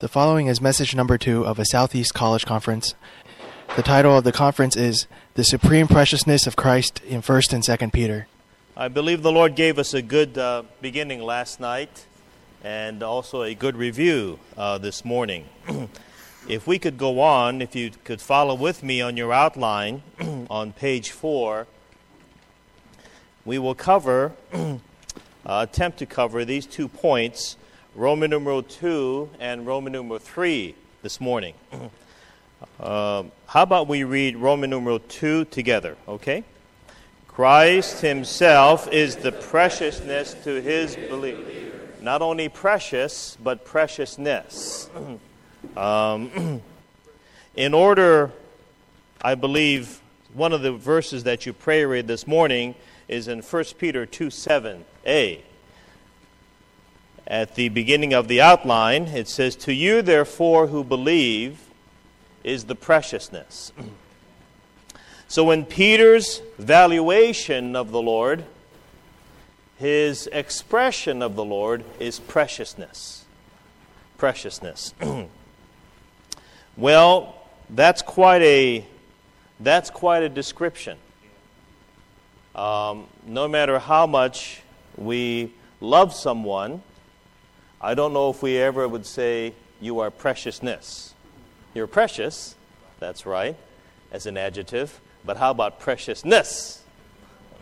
The following is message number two of a Southeast College Conference. The title of the conference is The Supreme Preciousness of Christ in 1st and 2nd Peter. I believe the Lord gave us a good uh, beginning last night and also a good review uh, this morning. if we could go on, if you could follow with me on your outline on page four, we will cover, uh, attempt to cover these two points Roman numeral 2 and Roman numeral 3 this morning. Uh, how about we read Roman numeral 2 together, okay? Christ himself is the preciousness to his belief. Not only precious, but preciousness. um, in order, I believe, one of the verses that you pray read this morning is in 1 Peter 2 7a at the beginning of the outline, it says, To you, therefore, who believe, is the preciousness. so, in Peter's valuation of the Lord, his expression of the Lord is preciousness. Preciousness. well, that's quite a that's quite a description. Um, no matter how much we love someone, I don't know if we ever would say, You are preciousness. You're precious, that's right, as an adjective, but how about preciousness?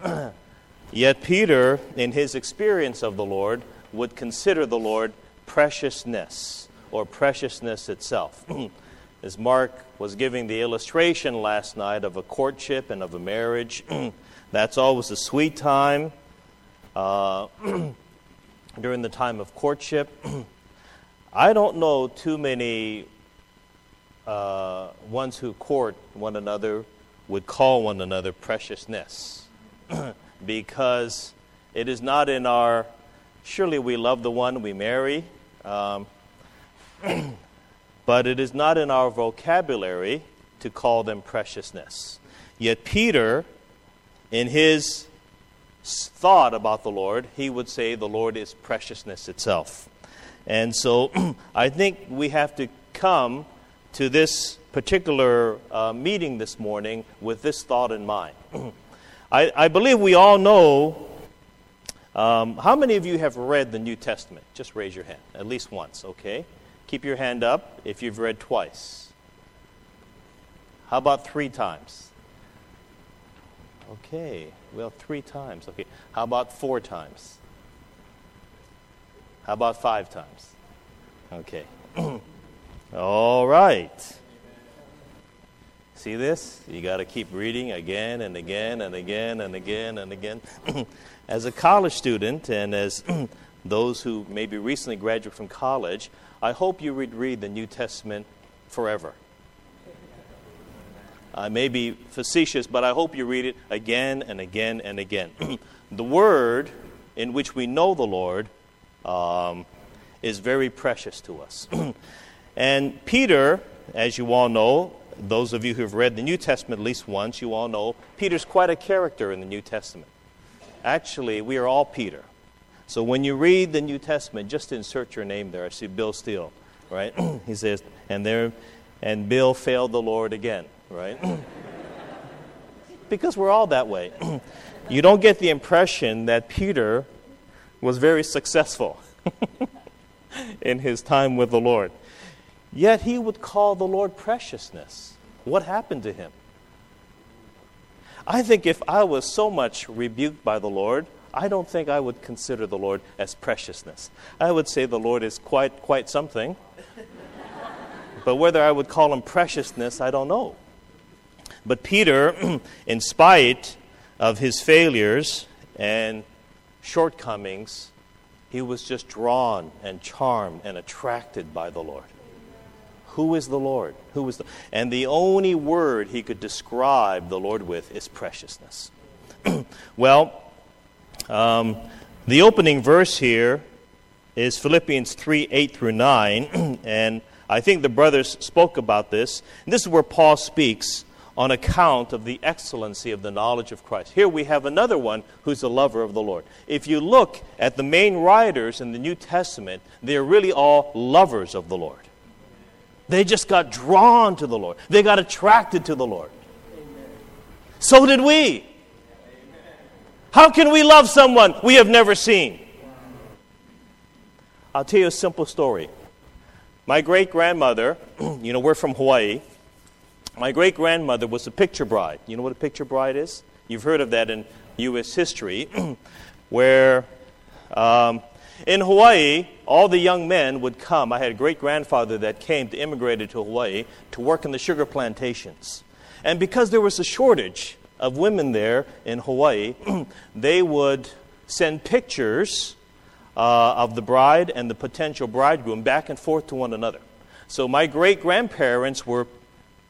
Yet Peter, in his experience of the Lord, would consider the Lord preciousness or preciousness itself. As Mark was giving the illustration last night of a courtship and of a marriage, that's always a sweet time. Uh, during the time of courtship. I don't know too many uh, ones who court one another would call one another preciousness because it is not in our, surely we love the one we marry, um, but it is not in our vocabulary to call them preciousness. Yet Peter, in his thought about the Lord, he would say the Lord is preciousness itself. And so I think we have to come to this particular uh, meeting this morning with this thought in mind. I, I, believe we all know. Um, how many of you have read the New Testament? Just raise your hand, at least once, okay? Keep your hand up if you've read twice. How about three times? Okay. Well, three times. Okay. How about four times? How about five times? Okay. All right. See this? You got to keep reading again and again and again and again and again. as a college student and as those who maybe recently graduated from college, I hope you would read the New Testament forever. I may be facetious, but I hope you read it again and again and again. the word in which we know the Lord um, is very precious to us. and Peter, as you all know, those of you who have read the New Testament at least once, you all know Peter's quite a character in the New Testament. Actually, we are all Peter. So when you read the New Testament, just insert your name there. I see Bill Steele, right? he says, and there, and Bill failed the Lord again right? because we're all that way. you don't get the impression that Peter was very successful in his time with the Lord. Yet he would call the Lord preciousness. What happened to him? I think if I was so much rebuked by the Lord, I don't think I would consider the Lord as preciousness. I would say the Lord is quite quite something. but whether I would call him preciousness, I don't know. But Peter, in spite of his failures and shortcomings, he was just drawn and charmed and attracted by the Lord. Who is the Lord? Who is the And the only word he could describe the Lord with is preciousness. well, um, the opening verse here is Philippians 3 8 through 9. and I think the brothers spoke about this. And this is where Paul speaks on account of the excellency of the knowledge of Christ. Here we have another one who's a lover of the Lord. If you look at the main writers in the New Testament, they're really all lovers of the Lord. They just got drawn to the Lord, they got attracted to the Lord. So did we. How can we love someone we have never seen? I'll tell you a simple story. My great grandmother, you know, we're from Hawaii. My great grandmother was a picture bride. You know what a picture bride is? You've heard of that in U.S. history, where um, in Hawaii, all the young men would come. I had a great grandfather that came to immigrated to Hawaii to work in the sugar plantations. And because there was a shortage of women there in Hawaii, they would send pictures uh, of the bride and the potential bridegroom back and forth to one another. So my great grandparents were,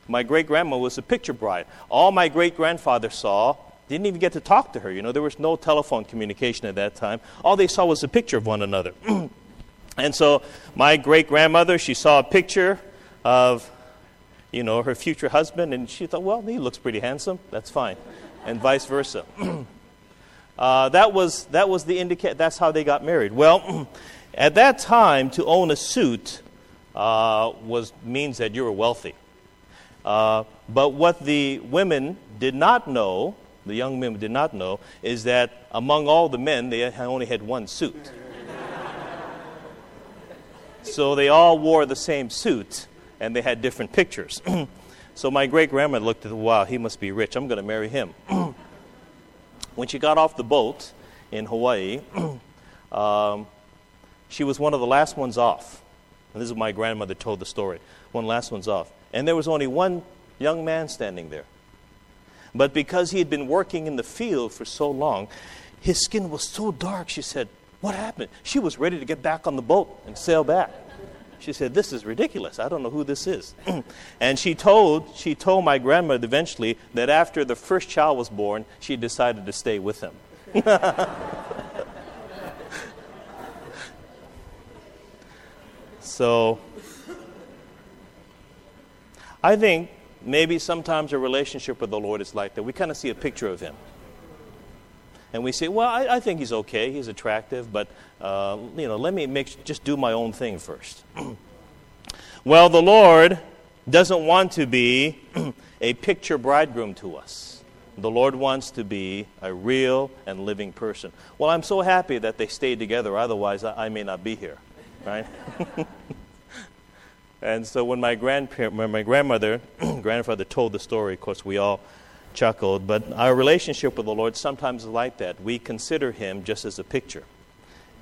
my great grandma was a picture bride. All my great grandfather saw, didn't even get to talk to her. You know, there was no telephone communication at that time. All they saw was a picture of one another. and so my great grandmother, she saw a picture of, you know, her future husband, and she thought, well, he looks pretty handsome. That's fine. And vice versa. Uh, that was that was the indicate. That's how they got married. Well, at that time, to own a suit uh, was means that you were wealthy. Uh, but what the women did not know, the young women did not know, is that among all the men, they only had one suit. so they all wore the same suit, and they had different pictures. so my great grandmother looked at, the wow, he must be rich. I'm going to marry him. when she got off the boat in Hawaii, um, she was one of the last ones off. And this is what my grandmother told the story. One last one's off. And there was only one young man standing there. But because he had been working in the field for so long, his skin was so dark, she said, What happened? She was ready to get back on the boat and sail back. She said, This is ridiculous. I don't know who this is. and she told, she told my grandmother eventually that after the first child was born, she decided to stay with him. so, I think maybe sometimes a relationship with the Lord is like that. We kind of see a picture of Him. And we say, well, I, I think He's okay. He's attractive, but uh, you know, let me make, just do my own thing first. well, the Lord doesn't want to be a picture bridegroom to us. The Lord wants to be a real and living person. Well, I'm so happy that they stayed together, otherwise, I, I may not be here, right? and so when my, grandpa- when my grandmother, grandfather told the story, of course, we all chuckled. But our relationship with the Lord sometimes is like that. We consider Him just as a picture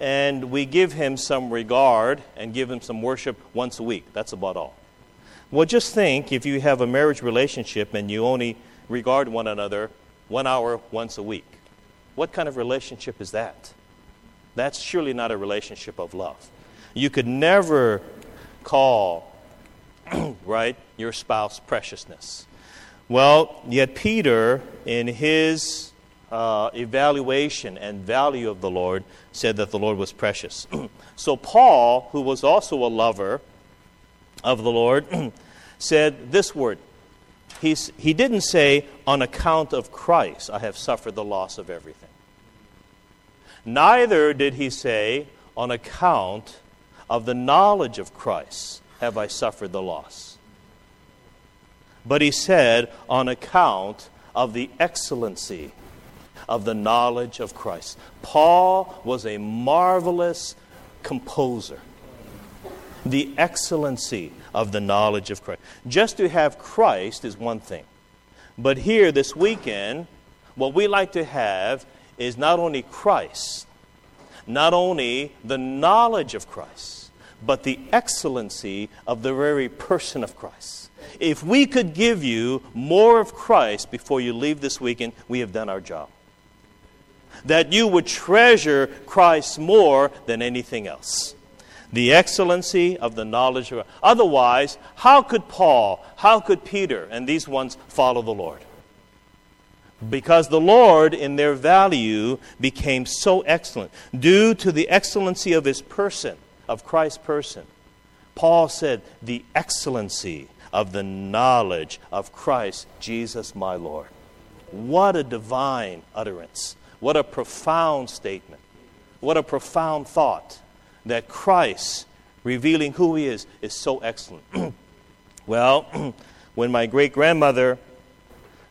and we give him some regard and give him some worship once a week. That's about all. Well, just think if you have a marriage relationship and you only regard one another one hour once a week. What kind of relationship is that? That's surely not a relationship of love. You could never call, right, your spouse preciousness. Well, yet Peter, in his uh, evaluation and value of the Lord said that the Lord was precious. so, Paul, who was also a lover of the Lord, said this word. He's, he didn't say, on account of Christ, I have suffered the loss of everything. Neither did he say, on account of the knowledge of Christ, have I suffered the loss. But he said, on account of the excellency of the knowledge of Christ. Paul was a marvelous composer. The excellency of the knowledge of Christ. Just to have Christ is one thing. But here this weekend, what we like to have is not only Christ, not only the knowledge of Christ, but the excellency of the very person of Christ. If we could give you more of Christ before you leave this weekend, we have done our job that you would treasure Christ more than anything else. The excellency of the knowledge of Otherwise, how could Paul, how could Peter, and these ones follow the Lord? Because the Lord, in their value, became so excellent. Due to the excellency of his person, of Christ's person, Paul said, the excellency of the knowledge of Christ Jesus my Lord. What a divine utterance. What a profound statement. What a profound thought that Christ, revealing who he is, is so excellent. Well, when my great grandmother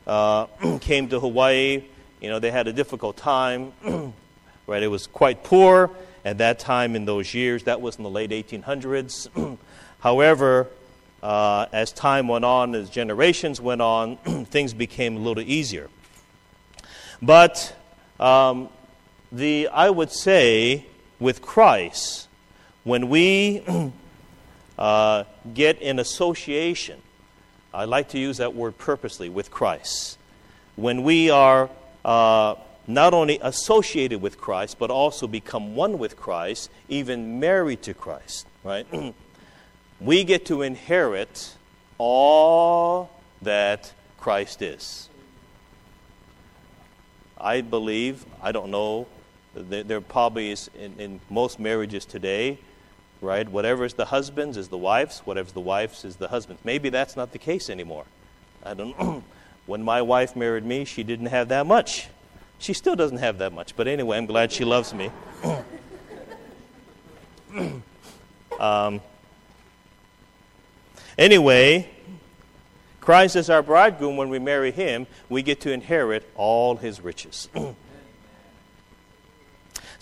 uh, came to Hawaii, you know, they had a difficult time, right? It was quite poor at that time in those years. That was in the late 1800s. However, uh, as time went on, as generations went on, things became a little easier. But um, the, I would say, with Christ, when we uh, get in association, I like to use that word purposely, with Christ. When we are uh, not only associated with Christ, but also become one with Christ, even married to Christ, right? we get to inherit all that Christ is. I believe, I don't know, there, probably is in, in most marriages today, right? Whatever is the husband's is the wife's, whatever's the wife's is the husband's. Maybe that's not the case anymore. I don't know. when my wife married me, she didn't have that much. She still doesn't have that much, but anyway, I'm glad she loves me. um, anyway, Christ is our bridegroom. When we marry him, we get to inherit all his riches.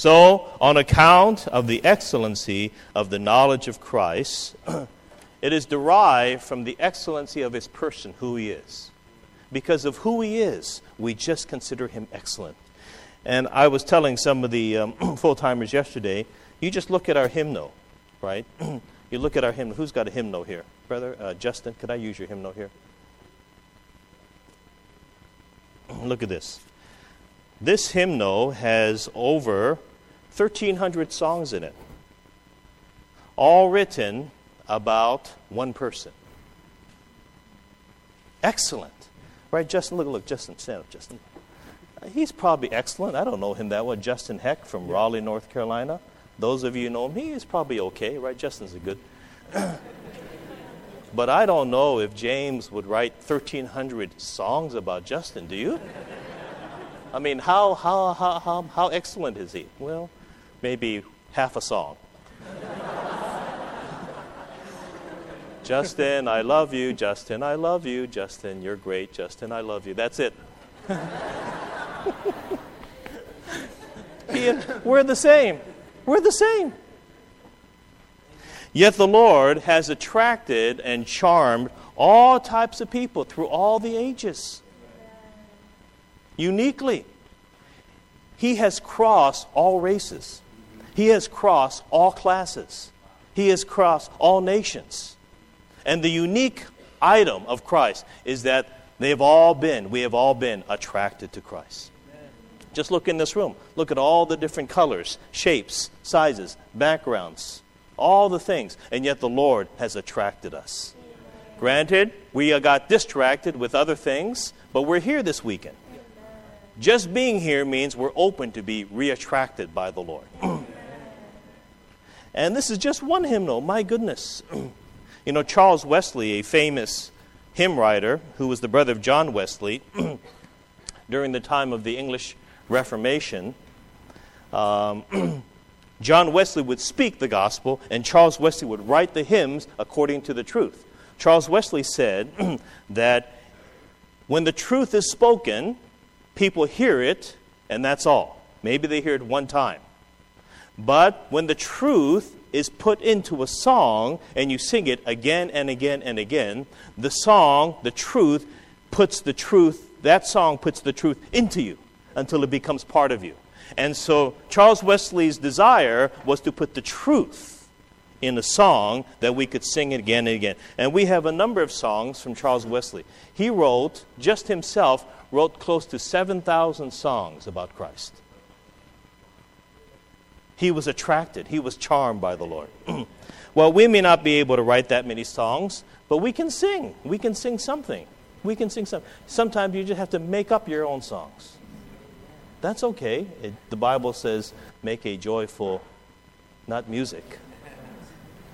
so, on account of the excellency of the knowledge of Christ, it is derived from the excellency of his person, who he is. Because of who he is, we just consider him excellent. And I was telling some of the um, full timers yesterday, you just look at our hymnal, right? you look at our hymnal. Who's got a hymnal here? Brother uh, Justin, could I use your hymnal here? Look at this. This hymnal has over 1,300 songs in it, all written about one person. Excellent. Right, Justin? Look, look, Justin, stand up, Justin. He's probably excellent. I don't know him that well. Justin Heck from Raleigh, North Carolina. Those of you know him, he is probably okay, right? Justin's a good. But I don't know if James would write 1,300 songs about Justin, do you? I mean, how, how, how, how, how excellent is he? Well, maybe half a song. Justin, I love you. Justin, I love you. Justin, you're great. Justin, I love you. That's it. we're the same. We're the same. Yet the Lord has attracted and charmed all types of people through all the ages. Uniquely. He has crossed all races. He has crossed all classes. He has crossed all nations. And the unique item of Christ is that they've all been, we have all been attracted to Christ. Just look in this room. Look at all the different colors, shapes, sizes, backgrounds all the things, and yet the Lord has attracted us. Granted, we got distracted with other things, but we're here this weekend. Just being here means we're open to be reattracted by the Lord. and this is just one hymnal, my goodness. you know, Charles Wesley, a famous hymn writer who was the brother of John Wesley during the time of the English Reformation, um, John Wesley would speak the gospel, and Charles Wesley would write the hymns according to the truth. Charles Wesley said that when the truth is spoken, people hear it, and that's all. Maybe they hear it one time. But when the truth is put into a song and you sing it again and again and again, the song, the truth, puts the truth, that song puts the truth into you until it becomes part of you. And so Charles Wesley's desire was to put the truth in a song that we could sing it again and again. And we have a number of songs from Charles Wesley. He wrote, just himself, wrote close to 7,000 songs about Christ. He was attracted, he was charmed by the Lord. well, we may not be able to write that many songs, but we can sing. We can sing something. We can sing something. Sometimes you just have to make up your own songs. That's okay. It, the Bible says, make a joyful, not music,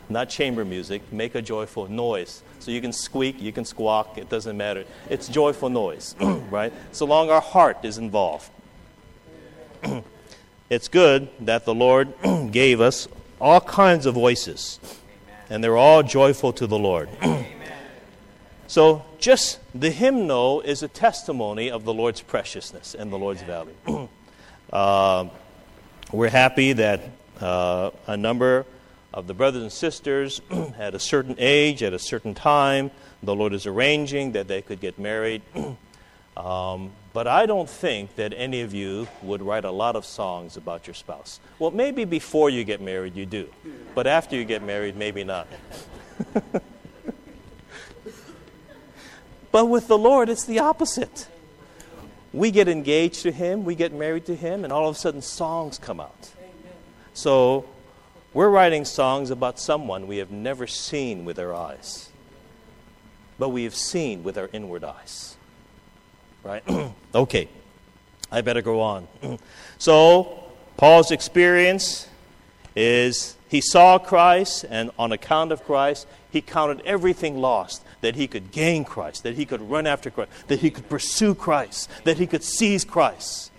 not chamber music, make a joyful noise. So you can squeak, you can squawk, it doesn't matter. It's joyful noise, right? So long our heart is involved. it's good that the Lord gave us all kinds of voices, and they're all joyful to the Lord. So, just the hymnal is a testimony of the Lord's preciousness and the Lord's value. uh, we're happy that uh, a number of the brothers and sisters at a certain age, at a certain time, the Lord is arranging that they could get married. um, but I don't think that any of you would write a lot of songs about your spouse. Well, maybe before you get married, you do. But after you get married, maybe not. But with the Lord, it's the opposite. We get engaged to Him, we get married to Him, and all of a sudden songs come out. So we're writing songs about someone we have never seen with our eyes, but we have seen with our inward eyes. Right? okay, I better go on. so, Paul's experience is he saw Christ, and on account of Christ, he counted everything lost that he could gain Christ, that he could run after Christ, that he could pursue Christ, that he could seize Christ,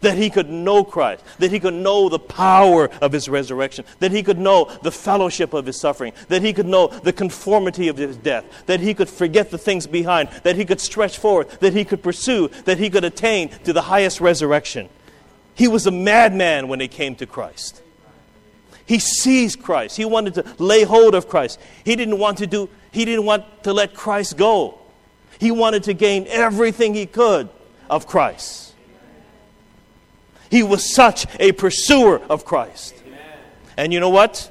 that he could know Christ, that he could know the power of his resurrection, that he could know the fellowship of his suffering, that he could know the conformity of his death, that he could forget the things behind, that he could stretch forward, that he could pursue, that he could attain to the highest resurrection. He was a madman when he came to Christ. He seized Christ. He wanted to lay hold of Christ. He didn't want to do he didn't want to let Christ go. He wanted to gain everything he could of Christ. He was such a pursuer of Christ. And you know what?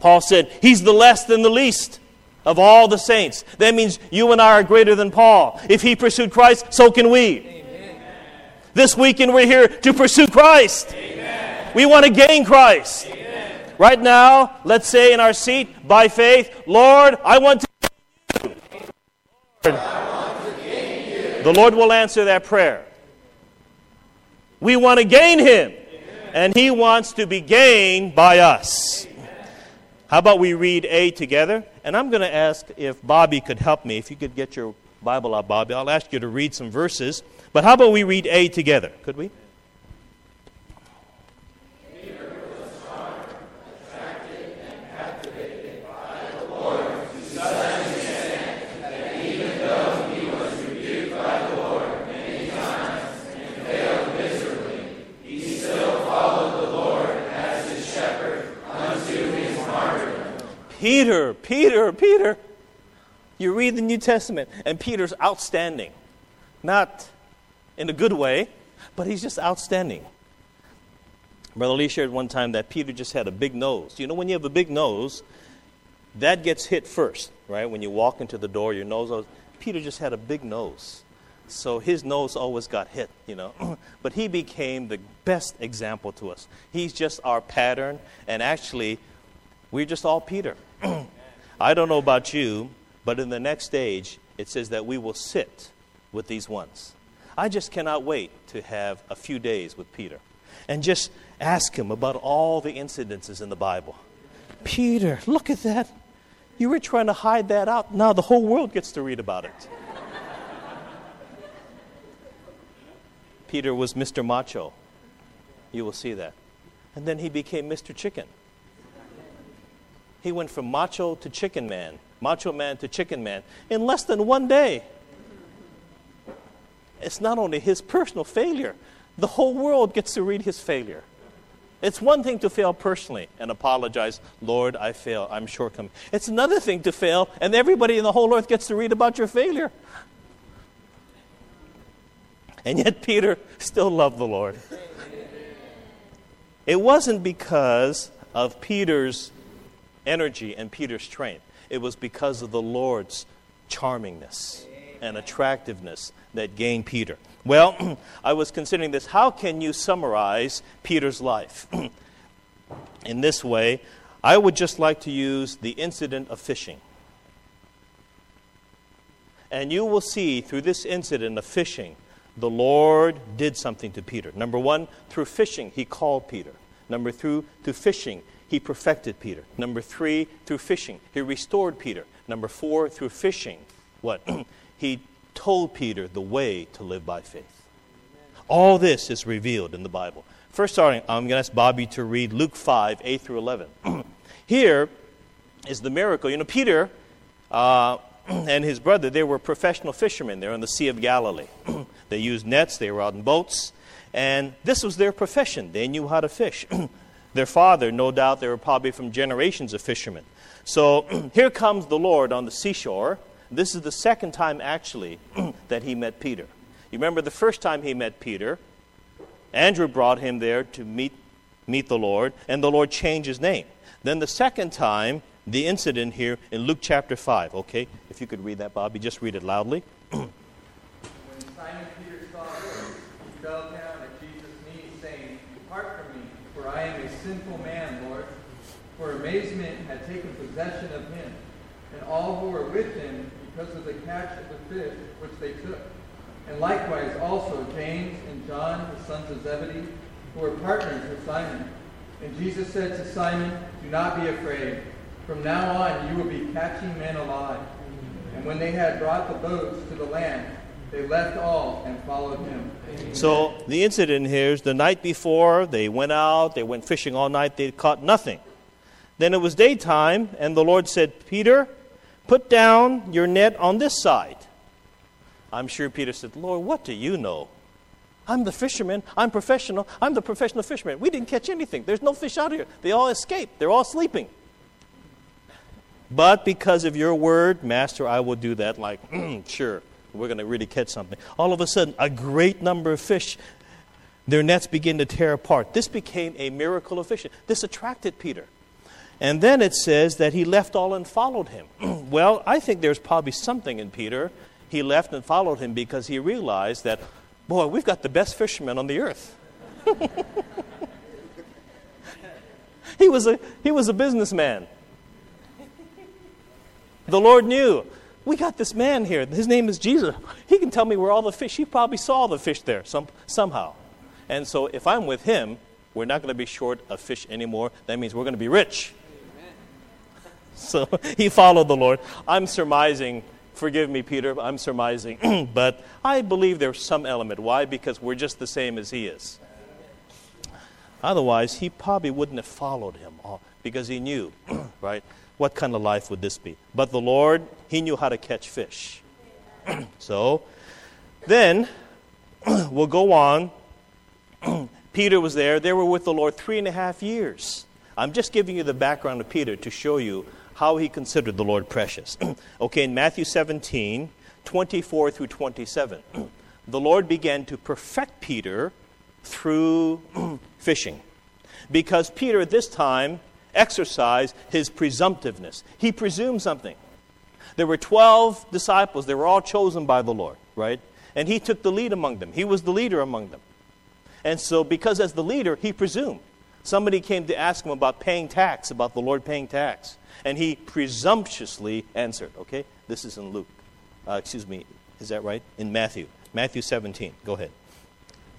Paul said, He's the less than the least of all the saints. That means you and I are greater than Paul. If he pursued Christ, so can we. Amen. This weekend we're here to pursue Christ. Amen. We want to gain Christ. Right now, let's say in our seat, by faith, Lord, I want to gain you. The Lord will answer that prayer. We want to gain Him, and He wants to be gained by us. How about we read A together? And I'm going to ask if Bobby could help me. If you could get your Bible out, Bobby, I'll ask you to read some verses. But how about we read A together? Could we? Peter, Peter, Peter. You read the New Testament, and Peter's outstanding. Not in a good way, but he's just outstanding. Brother Lee shared one time that Peter just had a big nose. You know, when you have a big nose, that gets hit first, right? When you walk into the door, your nose. Peter just had a big nose. So his nose always got hit, you know. but he became the best example to us. He's just our pattern, and actually, we're just all Peter. I don't know about you, but in the next stage, it says that we will sit with these ones. I just cannot wait to have a few days with Peter and just ask him about all the incidences in the Bible. Peter, look at that. You were trying to hide that out. Now the whole world gets to read about it. Peter was Mr. Macho. You will see that. And then he became Mr. Chicken. He went from macho to chicken man, macho man to chicken man in less than one day. It's not only his personal failure, the whole world gets to read his failure. It's one thing to fail personally and apologize, Lord, I fail, I'm shortcoming. It's another thing to fail and everybody in the whole earth gets to read about your failure. And yet Peter still loved the Lord. It wasn't because of Peter's energy and Peter's strength. It was because of the Lord's charmingness and attractiveness that gained Peter. Well, I was considering this. How can you summarize Peter's life? In this way, I would just like to use the incident of fishing. And you will see through this incident of fishing, the Lord did something to Peter. Number one, through fishing, he called Peter. Number two, through fishing, he perfected Peter. Number three, through fishing, he restored Peter. Number four, through fishing, what? he told Peter the way to live by faith. All this is revealed in the Bible. First, starting, I'm going to ask Bobby to read Luke 5, 8 through 11. Here is the miracle. You know, Peter, uh, and his brother, they were professional fishermen. They're on the Sea of Galilee. they used nets, they were out in boats, and this was their profession. They knew how to fish. Their father, no doubt, they were probably from generations of fishermen. So here comes the Lord on the seashore. This is the second time, actually, that he met Peter. You remember the first time he met Peter, Andrew brought him there to meet, meet the Lord, and the Lord changed his name. Then the second time, the incident here in Luke chapter 5, okay? If you could read that, Bobby, just read it loudly. when Simon Peter saw this, he fell down at Jesus' knees, saying, Depart from me, for I am a sinful man, Lord. For amazement had taken possession of him, and all who were with him, because of the catch of the fish which they took. And likewise also James and John, the sons of Zebedee, who were partners with Simon. And Jesus said to Simon, Do not be afraid. From now on you will be catching men alive. And when they had brought the boats to the land, they left all and followed him. So the incident here is the night before, they went out, they went fishing all night, they caught nothing. Then it was daytime, and the Lord said, Peter, put down your net on this side. I'm sure Peter said, Lord, what do you know? I'm the fisherman. I'm professional. I'm the professional fisherman. We didn't catch anything. There's no fish out here. They all escaped. They're all sleeping. But because of your word, Master, I will do that. Like, mm, sure, we're going to really catch something. All of a sudden, a great number of fish, their nets begin to tear apart. This became a miracle of fishing. This attracted Peter. And then it says that he left all and followed him. well, I think there's probably something in Peter. He left and followed him because he realized that, boy, we've got the best fishermen on the earth. he, was a, he was a businessman. The Lord knew. We got this man here. His name is Jesus. He can tell me where all the fish. He probably saw the fish there some, somehow. And so if I'm with him, we're not going to be short of fish anymore. That means we're going to be rich. So he followed the Lord. I'm surmising, forgive me, Peter, I'm surmising, but I believe there's some element. Why? Because we're just the same as he is. Otherwise, he probably wouldn't have followed him because he knew, right? What kind of life would this be? But the Lord, he knew how to catch fish. so then we'll go on. Peter was there. They were with the Lord three and a half years. I'm just giving you the background of Peter to show you how he considered the Lord precious. okay, in Matthew 17, 24 through 27, the Lord began to perfect Peter through fishing. Because Peter at this time exercised his presumptiveness. He presumed something. There were 12 disciples, they were all chosen by the Lord, right? And he took the lead among them. He was the leader among them. And so, because as the leader, he presumed. Somebody came to ask him about paying tax, about the Lord paying tax. And he presumptuously answered. Okay? This is in Luke. Uh, excuse me. Is that right? In Matthew. Matthew 17. Go ahead.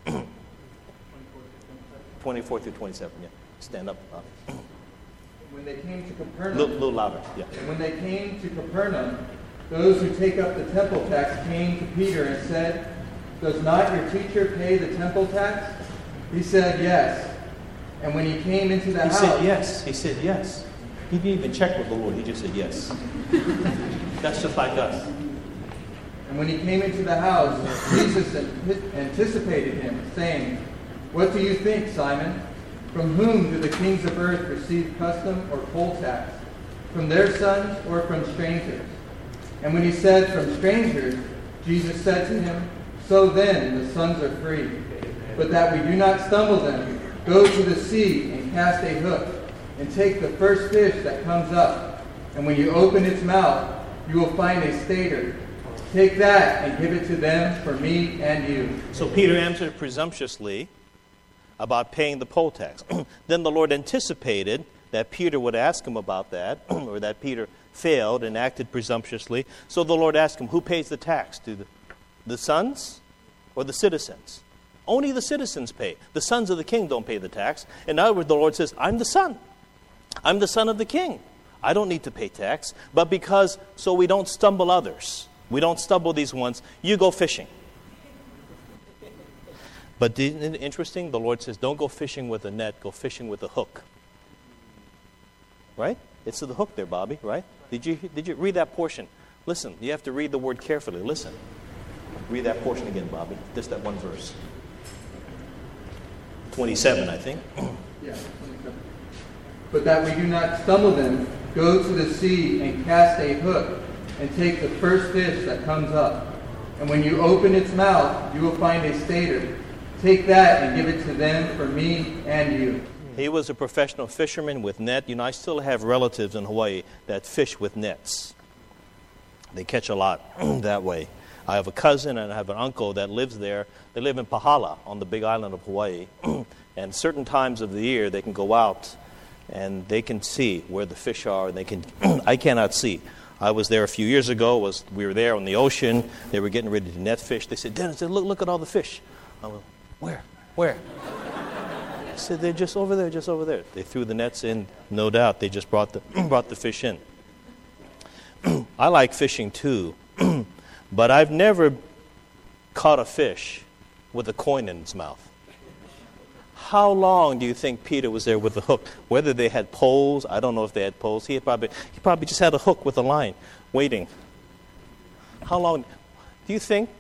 24 through 27. Yeah. Stand up. Uh, when they came to Capernaum, a little, little louder. Yeah. When they came to Capernaum, those who take up the temple tax came to Peter and said, Does not your teacher pay the temple tax? He said, Yes. And when he came into the he house, he said yes. He said yes. He didn't even check with the Lord. He just said yes. That's just like us. And when he came into the house, Jesus anticipated him, saying, What do you think, Simon? From whom do the kings of earth receive custom or poll tax? From their sons or from strangers? And when he said, From strangers, Jesus said to him, So then the sons are free. But that we do not stumble them, go to the sea and cast a hook and take the first fish that comes up. And when you open its mouth, you will find a stater. Take that and give it to them for me and you. So Peter answered presumptuously about paying the poll tax. then the Lord anticipated that Peter would ask him about that, or that Peter failed and acted presumptuously. So the Lord asked him, Who pays the tax? Do the, the sons or the citizens? Only the citizens pay. The sons of the king don't pay the tax. In other words, the Lord says, I'm the son. I'm the son of the king. I don't need to pay tax. But because, so we don't stumble others, we don't stumble these ones, you go fishing. But isn't it interesting? The Lord says, don't go fishing with a net, go fishing with a hook. Right? It's the hook there, Bobby, right? Did you, did you read that portion? Listen, you have to read the word carefully. Listen. Read that portion again, Bobby. Just that one verse. 27, I think. Yeah, 27. But that we do not stumble them, go to the sea and cast a hook and take the first fish that comes up. And when you open its mouth, you will find a stater. Take that and give it to them for me and you. He was a professional fisherman with net. You know, I still have relatives in Hawaii that fish with nets. They catch a lot that way. I have a cousin and I have an uncle that lives there. They live in Pahala on the big island of Hawaii. and certain times of the year, they can go out and they can see where the fish are. And they can, I cannot see. I was there a few years ago. Was we were there on the ocean? They were getting ready to net fish. They said, "Dennis, look, look at all the fish." I went, "Where? Where?" I said, "They're just over there, just over there." They threw the nets in. No doubt, they just brought the brought the fish in. I like fishing too, but I've never caught a fish with a coin in its mouth. How long do you think Peter was there with the hook? Whether they had poles, I don't know if they had poles. He probably he probably just had a hook with a line, waiting. How long? Do you think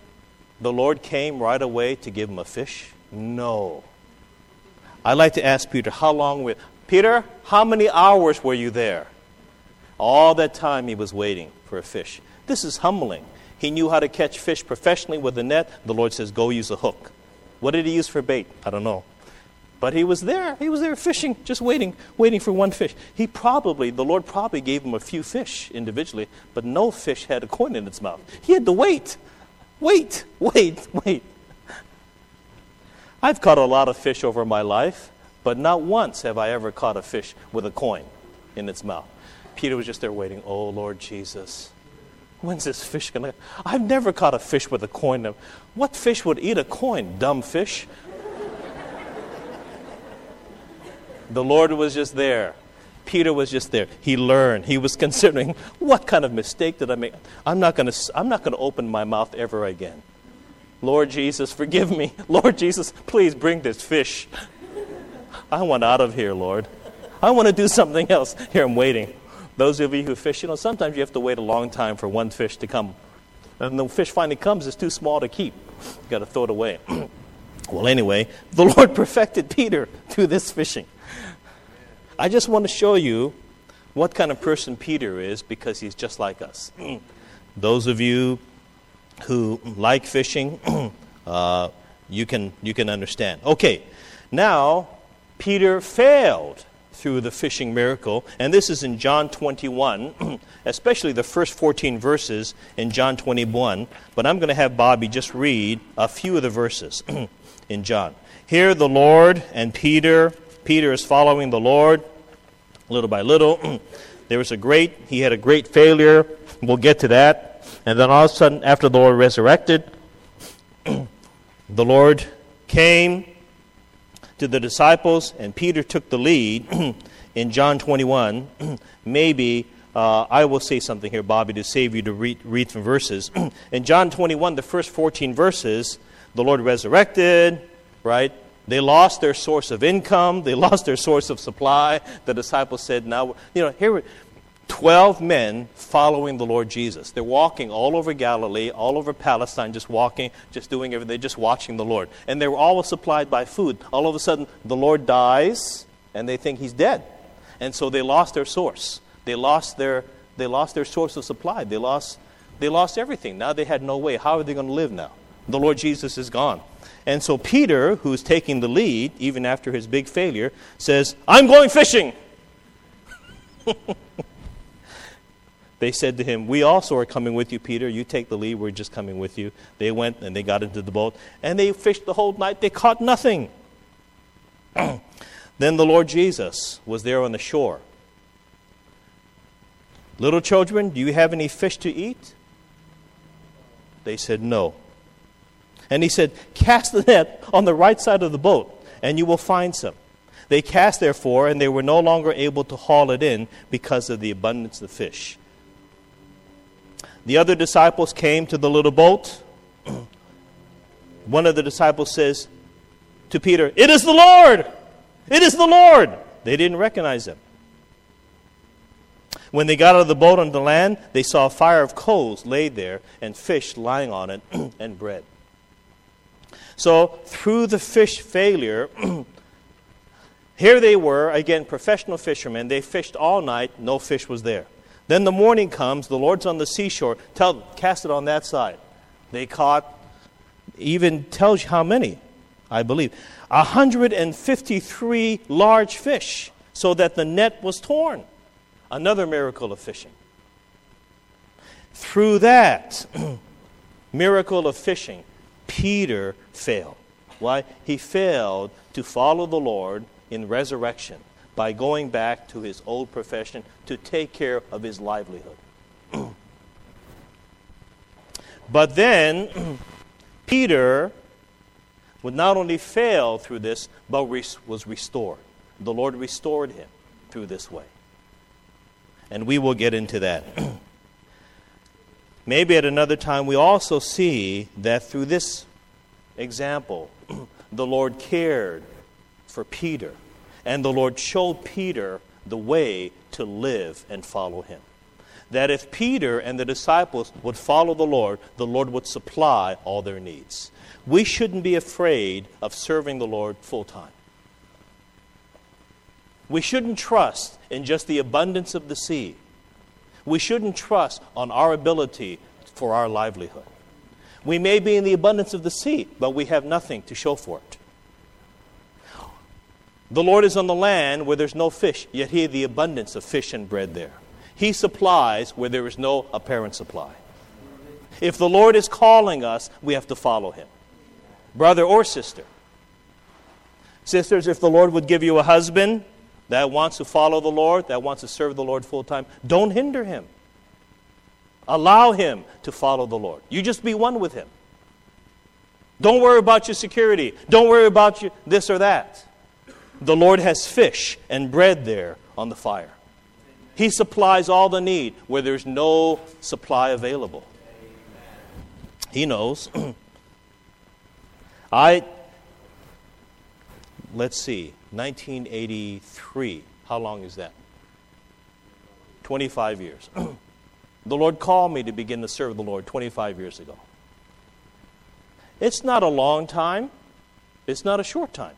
the Lord came right away to give him a fish? No. I'd like to ask Peter, how long were Peter? How many hours were you there? All that time he was waiting for a fish. This is humbling. He knew how to catch fish professionally with a net. The Lord says, "Go use a hook." What did he use for bait? I don't know. But he was there. He was there fishing, just waiting, waiting for one fish. He probably, the Lord probably gave him a few fish individually, but no fish had a coin in its mouth. He had to wait, wait, wait, wait. I've caught a lot of fish over my life, but not once have I ever caught a fish with a coin in its mouth. Peter was just there waiting. Oh, Lord Jesus. When's this fish going to? I've never caught a fish with a coin. What fish would eat a coin? Dumb fish. The Lord was just there. Peter was just there. He learned. He was considering, what kind of mistake did I make? I'm not going to I'm not going to open my mouth ever again. Lord Jesus, forgive me. Lord Jesus, please bring this fish. I want out of here, Lord. I want to do something else. Here I'm waiting. Those of you who fish, you know, sometimes you have to wait a long time for one fish to come. And the fish finally comes, it's too small to keep. You got to throw it away. well, anyway, the Lord perfected Peter through this fishing. I just want to show you what kind of person Peter is because he's just like us. Those of you who like fishing, uh, you, can, you can understand. Okay, now Peter failed through the fishing miracle, and this is in John 21, especially the first 14 verses in John 21. But I'm going to have Bobby just read a few of the verses in John. Here, the Lord and Peter Peter is following the Lord little by little. there was a great, he had a great failure. We'll get to that. And then all of a sudden, after the Lord resurrected, the Lord came to the disciples, and Peter took the lead in John 21. Maybe uh, I will say something here, Bobby, to save you to read, read from verses. in John 21, the first 14 verses, the Lord resurrected, right? They lost their source of income. They lost their source of supply. The disciples said, Now, you know, here were 12 men following the Lord Jesus. They're walking all over Galilee, all over Palestine, just walking, just doing everything, just watching the Lord. And they were always supplied by food. All of a sudden, the Lord dies, and they think he's dead. And so they lost their source. They lost their, they lost their source of supply. They lost, they lost everything. Now they had no way. How are they going to live now? The Lord Jesus is gone. And so Peter, who's taking the lead, even after his big failure, says, I'm going fishing. they said to him, We also are coming with you, Peter. You take the lead. We're just coming with you. They went and they got into the boat, and they fished the whole night. They caught nothing. then the Lord Jesus was there on the shore. Little children, do you have any fish to eat? They said, No. And he said, Cast the net on the right side of the boat, and you will find some. They cast, therefore, and they were no longer able to haul it in because of the abundance of fish. The other disciples came to the little boat. One of the disciples says to Peter, It is the Lord! It is the Lord! They didn't recognize him. When they got out of the boat on the land, they saw a fire of coals laid there and fish lying on it and bread. So, through the fish failure, here they were, again, professional fishermen. They fished all night, no fish was there. Then the morning comes, the Lord's on the seashore. Tell them, cast it on that side. They caught, even tells you how many, I believe. 153 large fish, so that the net was torn. Another miracle of fishing. Through that miracle of fishing, Peter failed. Why? He failed to follow the Lord in resurrection by going back to his old profession to take care of his livelihood. but then, Peter would not only fail through this, but was restored. The Lord restored him through this way. And we will get into that. Maybe at another time we also see that through this example, the Lord cared for Peter, and the Lord showed Peter the way to live and follow him. That if Peter and the disciples would follow the Lord, the Lord would supply all their needs. We shouldn't be afraid of serving the Lord full time. We shouldn't trust in just the abundance of the sea. We shouldn't trust on our ability for our livelihood. We may be in the abundance of the sea, but we have nothing to show for it. The Lord is on the land where there's no fish, yet He the abundance of fish and bread there. He supplies where there is no apparent supply. If the Lord is calling us, we have to follow Him, brother or sister. Sisters, if the Lord would give you a husband that wants to follow the Lord, that wants to serve the Lord full time, don't hinder him. Allow him to follow the Lord. You just be one with him. Don't worry about your security. Don't worry about your this or that. The Lord has fish and bread there on the fire. He supplies all the need where there's no supply available. He knows. I, let's see, 1983. How long is that? 25 years. The Lord called me to begin to serve the Lord 25 years ago. It's not a long time, it's not a short time.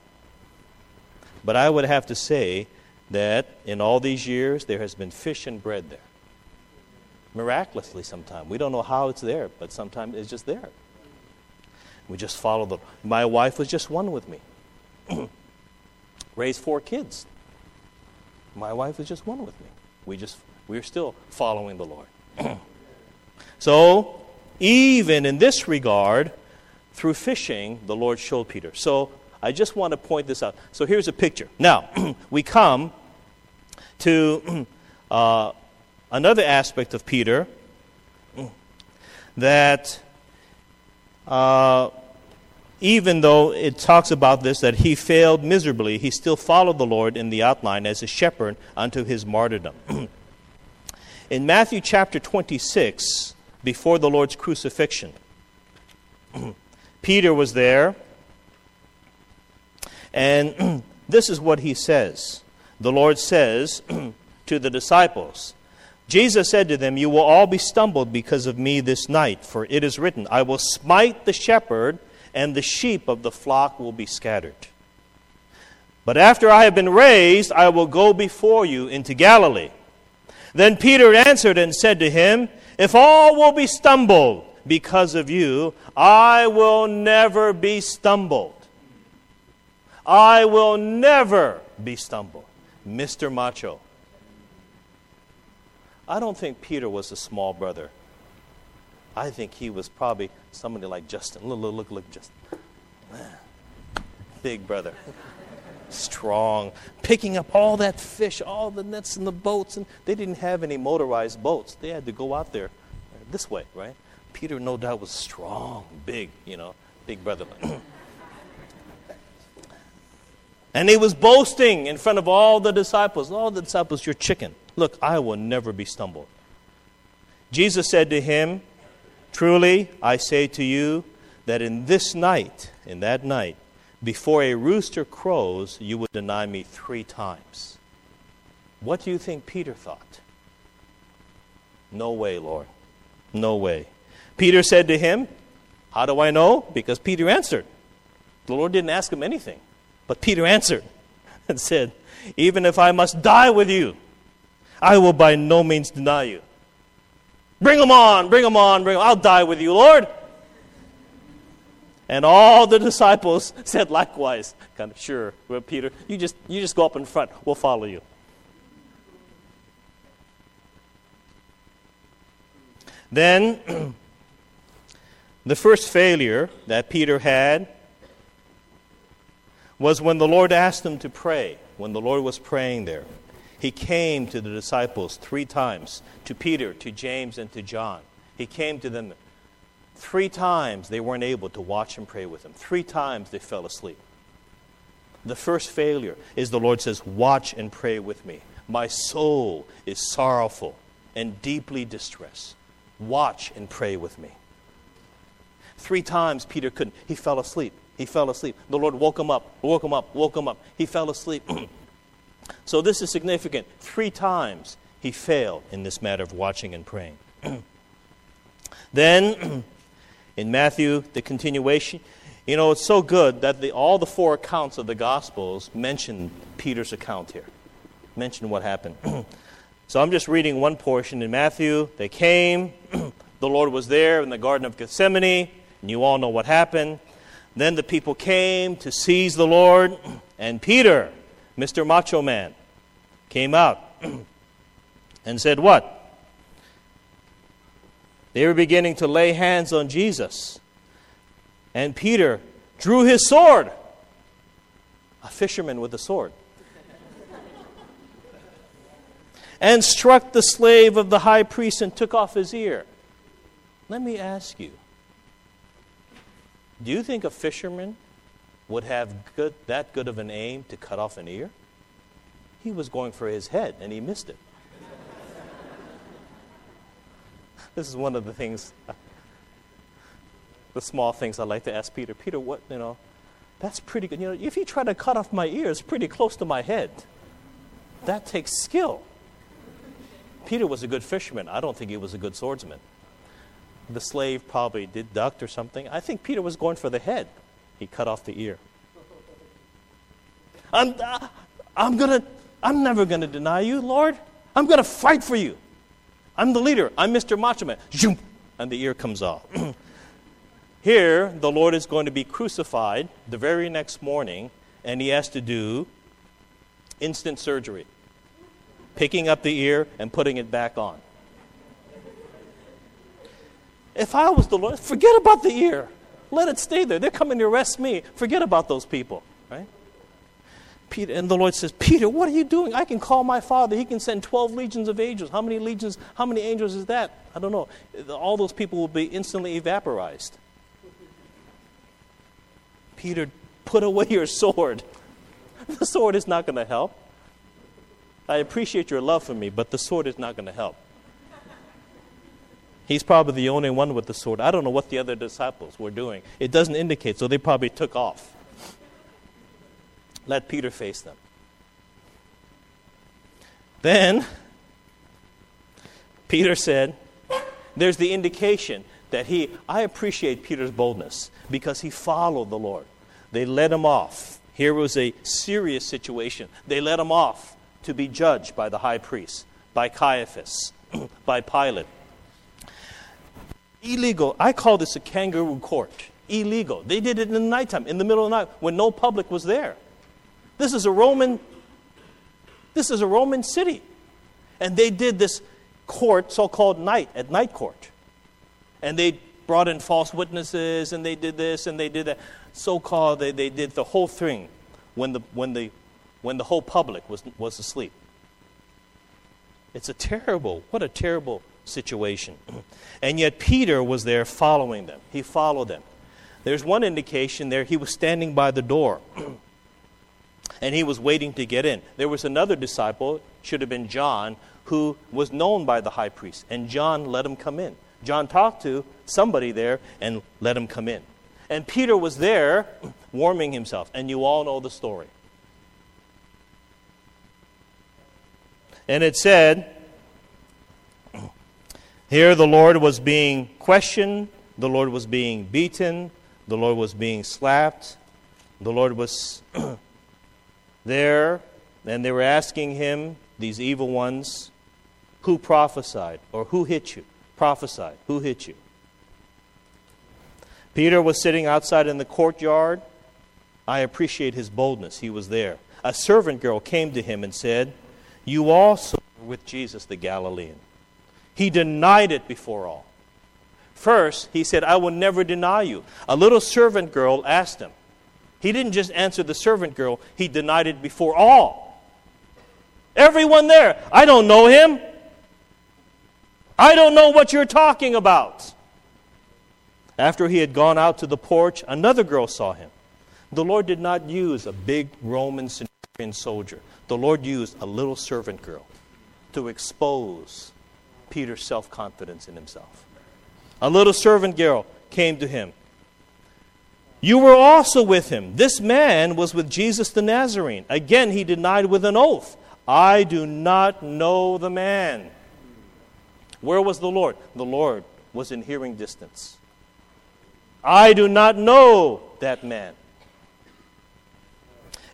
But I would have to say that in all these years, there has been fish and bread there. Miraculously, sometimes. We don't know how it's there, but sometimes it's just there. We just follow the. My wife was just one with me. Raised four kids. My wife is just one with me. We just we're still following the Lord. so, even in this regard, through fishing, the Lord showed Peter. So, I just want to point this out. So, here's a picture. Now, we come to uh, another aspect of Peter that uh, even though it talks about this, that he failed miserably, he still followed the Lord in the outline as a shepherd unto his martyrdom. In Matthew chapter 26, before the Lord's crucifixion, Peter was there, and this is what he says. The Lord says to the disciples, Jesus said to them, You will all be stumbled because of me this night, for it is written, I will smite the shepherd, and the sheep of the flock will be scattered. But after I have been raised, I will go before you into Galilee. Then Peter answered and said to him, If all will be stumbled because of you, I will never be stumbled. I will never be stumbled. Mr. Macho. I don't think Peter was a small brother. I think he was probably somebody like Justin. Look, look, look, look, Justin. Big brother strong, picking up all that fish, all the nets and the boats. And they didn't have any motorized boats. They had to go out there this way, right? Peter, no doubt, was strong, big, you know, big brother. and he was boasting in front of all the disciples. All the disciples, you're chicken. Look, I will never be stumbled. Jesus said to him, Truly, I say to you that in this night, in that night, before a rooster crows, you would deny me three times. What do you think Peter thought? No way, Lord. No way. Peter said to him, How do I know? Because Peter answered. The Lord didn't ask him anything, but Peter answered and said, Even if I must die with you, I will by no means deny you. Bring them on, bring them on, bring them. I'll die with you, Lord. And all the disciples said likewise, kind of sure, well, Peter, you just you just go up in front, we'll follow you. Then the first failure that Peter had was when the Lord asked him to pray, when the Lord was praying there. He came to the disciples three times to Peter, to James, and to John. He came to them three times. They weren't able to watch and pray with him. Three times they fell asleep. The first failure is the Lord says, Watch and pray with me. My soul is sorrowful and deeply distressed. Watch and pray with me. Three times Peter couldn't. He fell asleep. He fell asleep. The Lord woke him up, woke him up, woke him up. He fell asleep. So this is significant. Three times he failed in this matter of watching and praying. then, in Matthew, the continuation, you know, it's so good that the, all the four accounts of the Gospels mention Peter's account here, mention what happened. so I'm just reading one portion in Matthew. They came, the Lord was there in the Garden of Gethsemane, and you all know what happened. Then the people came to seize the Lord, and Peter Mr. Macho Man, came out and said, What? They were beginning to lay hands on Jesus. And Peter drew his sword. A fisherman with a sword. and struck the slave of the high priest and took off his ear. Let me ask you do you think a fisherman would have good, that good of an aim to cut off an ear? He was going for his head and he missed it. this is one of the things, the small things I like to ask Peter. Peter, what, you know, that's pretty good. You know, if you try to cut off my ears pretty close to my head, that takes skill. Peter was a good fisherman. I don't think he was a good swordsman. The slave probably did duck or something. I think Peter was going for the head. He cut off the ear. I'm, I'm gonna, I'm never gonna deny you, Lord. I'm gonna fight for you. I'm the leader. I'm Mr. Macho Man. Zoom, and the ear comes off. Here, the Lord is going to be crucified the very next morning, and he has to do instant surgery, picking up the ear and putting it back on. If I was the Lord, forget about the ear. Let it stay there. They're coming to arrest me. Forget about those people, right? Peter, and the Lord says, Peter, what are you doing? I can call my father. He can send 12 legions of angels. How many legions, how many angels is that? I don't know. All those people will be instantly evaporized. Peter, put away your sword. The sword is not going to help. I appreciate your love for me, but the sword is not going to help. He's probably the only one with the sword. I don't know what the other disciples were doing. It doesn't indicate, so they probably took off. Let Peter face them. Then, Peter said, There's the indication that he, I appreciate Peter's boldness because he followed the Lord. They let him off. Here was a serious situation. They let him off to be judged by the high priest, by Caiaphas, by Pilate illegal. I call this a kangaroo court. Illegal. They did it in the nighttime, in the middle of the night, when no public was there. This is a Roman. This is a Roman city, and they did this court, so-called night at night court, and they brought in false witnesses, and they did this, and they did that. So-called, they, they did the whole thing when the when the when the whole public was was asleep. It's a terrible, what a terrible situation. And yet Peter was there following them. He followed them. There's one indication there, he was standing by the door. and he was waiting to get in. There was another disciple, should have been John, who was known by the high priest. And John let him come in. John talked to somebody there and let him come in. And Peter was there warming himself. And you all know the story. And it said, Here, the Lord was being questioned, the Lord was being beaten, the Lord was being slapped, the Lord was there, and they were asking him, these evil ones, who prophesied or who hit you? Prophesied. Who hit you? Peter was sitting outside in the courtyard. I appreciate his boldness. He was there. A servant girl came to him and said, You also were with Jesus the Galilean. He denied it before all. First, he said, I will never deny you. A little servant girl asked him. He didn't just answer the servant girl, he denied it before all. Everyone there, I don't know him. I don't know what you're talking about. After he had gone out to the porch, another girl saw him. The Lord did not use a big Roman centurion soldier, the Lord used a little servant girl to expose Peter's self confidence in himself. A little servant girl came to him. You were also with him. This man was with Jesus the Nazarene. Again, he denied with an oath, I do not know the man. Where was the Lord? The Lord was in hearing distance. I do not know that man.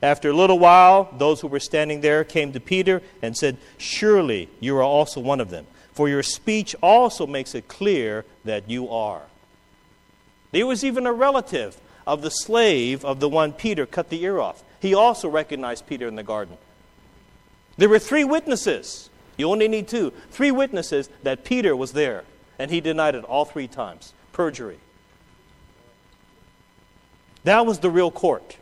After a little while, those who were standing there came to Peter and said, Surely you are also one of them, for your speech also makes it clear that you are. There was even a relative of the slave of the one Peter cut the ear off. He also recognized Peter in the garden. There were three witnesses. You only need two. Three witnesses that Peter was there, and he denied it all three times. Perjury. That was the real court.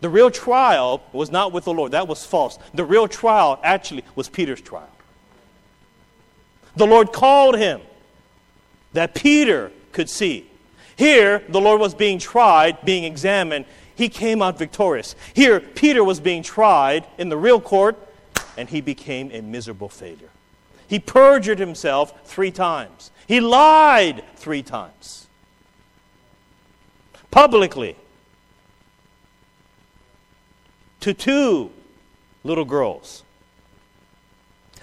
The real trial was not with the Lord. That was false. The real trial actually was Peter's trial. The Lord called him that Peter could see. Here, the Lord was being tried, being examined. He came out victorious. Here, Peter was being tried in the real court, and he became a miserable failure. He perjured himself three times, he lied three times. Publicly, to two little girls.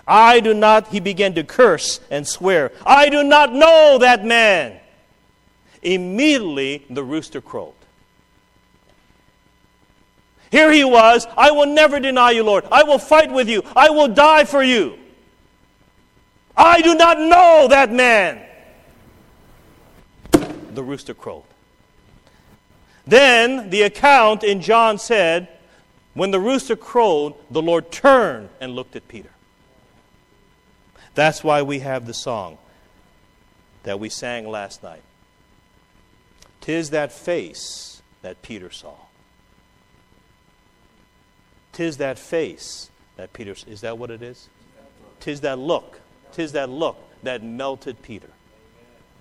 I do not, he began to curse and swear, I do not know that man. Immediately the rooster crowed. Here he was, I will never deny you, Lord. I will fight with you. I will die for you. I do not know that man. The rooster crowed. Then the account in John said, when the rooster crowed, the Lord turned and looked at Peter. That's why we have the song that we sang last night. Tis that face that Peter saw. Tis that face that Peter is that what it is? Tis that look. Tis that look that melted Peter.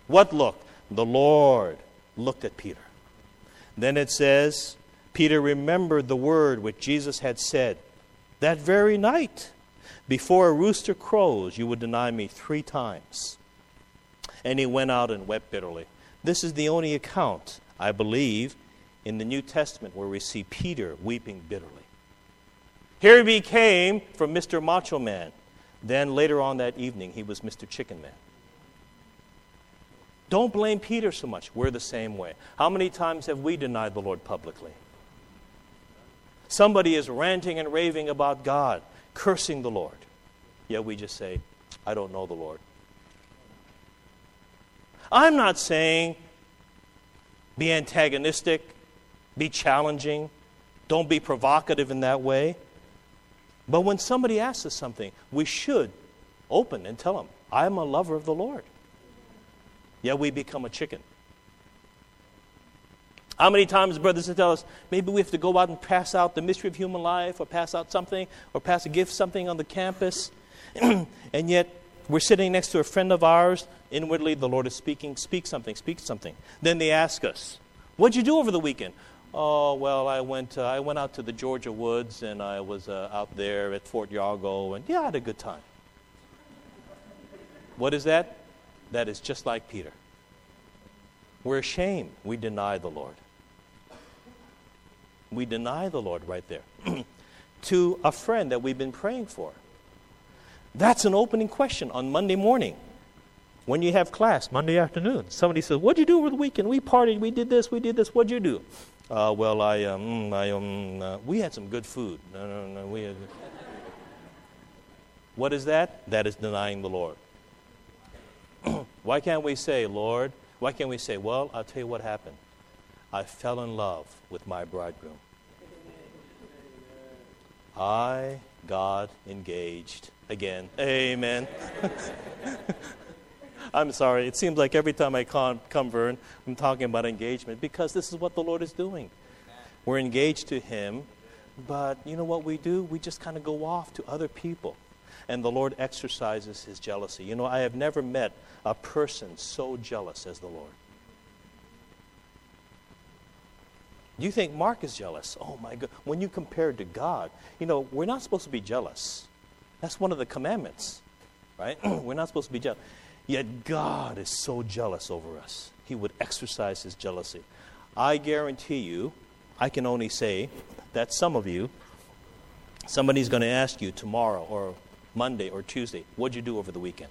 What look? The Lord looked at Peter. Then it says, Peter remembered the word which Jesus had said that very night Before a rooster crows, you would deny me three times. And he went out and wept bitterly. This is the only account, I believe, in the New Testament where we see Peter weeping bitterly. Here he became from Mr. Macho Man. Then later on that evening, he was Mr. Chicken Man. Don't blame Peter so much. We're the same way. How many times have we denied the Lord publicly? Somebody is ranting and raving about God, cursing the Lord. Yet we just say, I don't know the Lord. I'm not saying be antagonistic, be challenging, don't be provocative in that way. But when somebody asks us something, we should open and tell them, I'm a lover of the Lord. Yet we become a chicken. How many times brothers tell us maybe we have to go out and pass out the mystery of human life or pass out something or pass a gift something on the campus? And yet we're sitting next to a friend of ours. Inwardly the Lord is speaking. Speak something. Speak something. Then they ask us what'd you do over the weekend? Oh well I went uh, I went out to the Georgia woods and I was uh, out there at Fort Yargo and yeah I had a good time. What is that? That is just like Peter. We're ashamed we deny the Lord we deny the Lord right there to a friend that we've been praying for? That's an opening question on Monday morning. when you have class Monday afternoon, somebody says, What'd you do over the weekend? We partied, we did this, we did this. What'd you do? Uh, well, I, um, I, um, uh, we had some good food. No, no, no, we had. what is that? That is denying the Lord. why can't we say, Lord, why can't we say, Well, I'll tell you what happened. I fell in love with my bridegroom. I got engaged again. Amen. I'm sorry. It seems like every time I come, come, Vern, I'm talking about engagement because this is what the Lord is doing. We're engaged to Him, but you know what we do? We just kind of go off to other people. And the Lord exercises His jealousy. You know, I have never met a person so jealous as the Lord. Do you think Mark is jealous? Oh my God. When you compare to God, you know, we're not supposed to be jealous. That's one of the commandments, right? we're not supposed to be jealous. Yet God is so jealous over us. He would exercise his jealousy. I guarantee you, I can only say that some of you, somebody's going to ask you tomorrow or Monday or Tuesday, what'd you do over the weekend?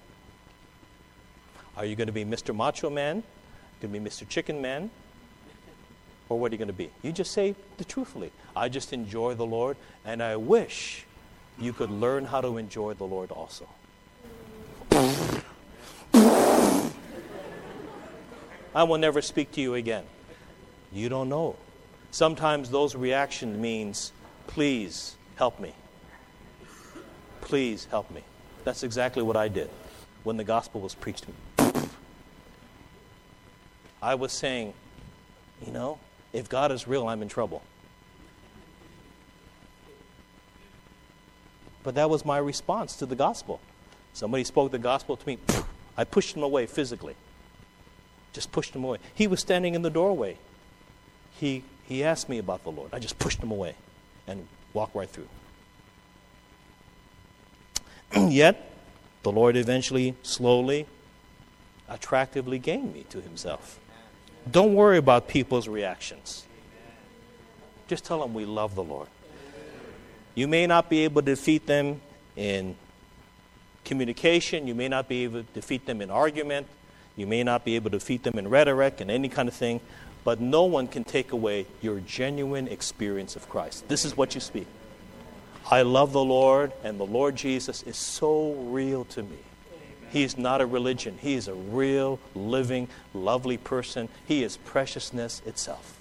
Are you going to be Mr. Macho Man? Going to be Mr. Chicken Man? Or what are you going to be? You just say the truthfully. I just enjoy the Lord, and I wish you could learn how to enjoy the Lord also. I will never speak to you again. You don't know. Sometimes those reactions means, please help me. Please help me. That's exactly what I did when the gospel was preached to me. I was saying, you know, if God is real, I'm in trouble. But that was my response to the gospel. Somebody spoke the gospel to me. I pushed him away physically. Just pushed him away. He was standing in the doorway. He, he asked me about the Lord. I just pushed him away and walked right through. Yet, the Lord eventually, slowly, attractively gained me to himself. Don't worry about people's reactions. Just tell them we love the Lord. You may not be able to defeat them in communication, you may not be able to defeat them in argument, you may not be able to defeat them in rhetoric and any kind of thing, but no one can take away your genuine experience of Christ. This is what you speak. I love the Lord, and the Lord Jesus is so real to me. He is not a religion. He is a real, living, lovely person. He is preciousness itself.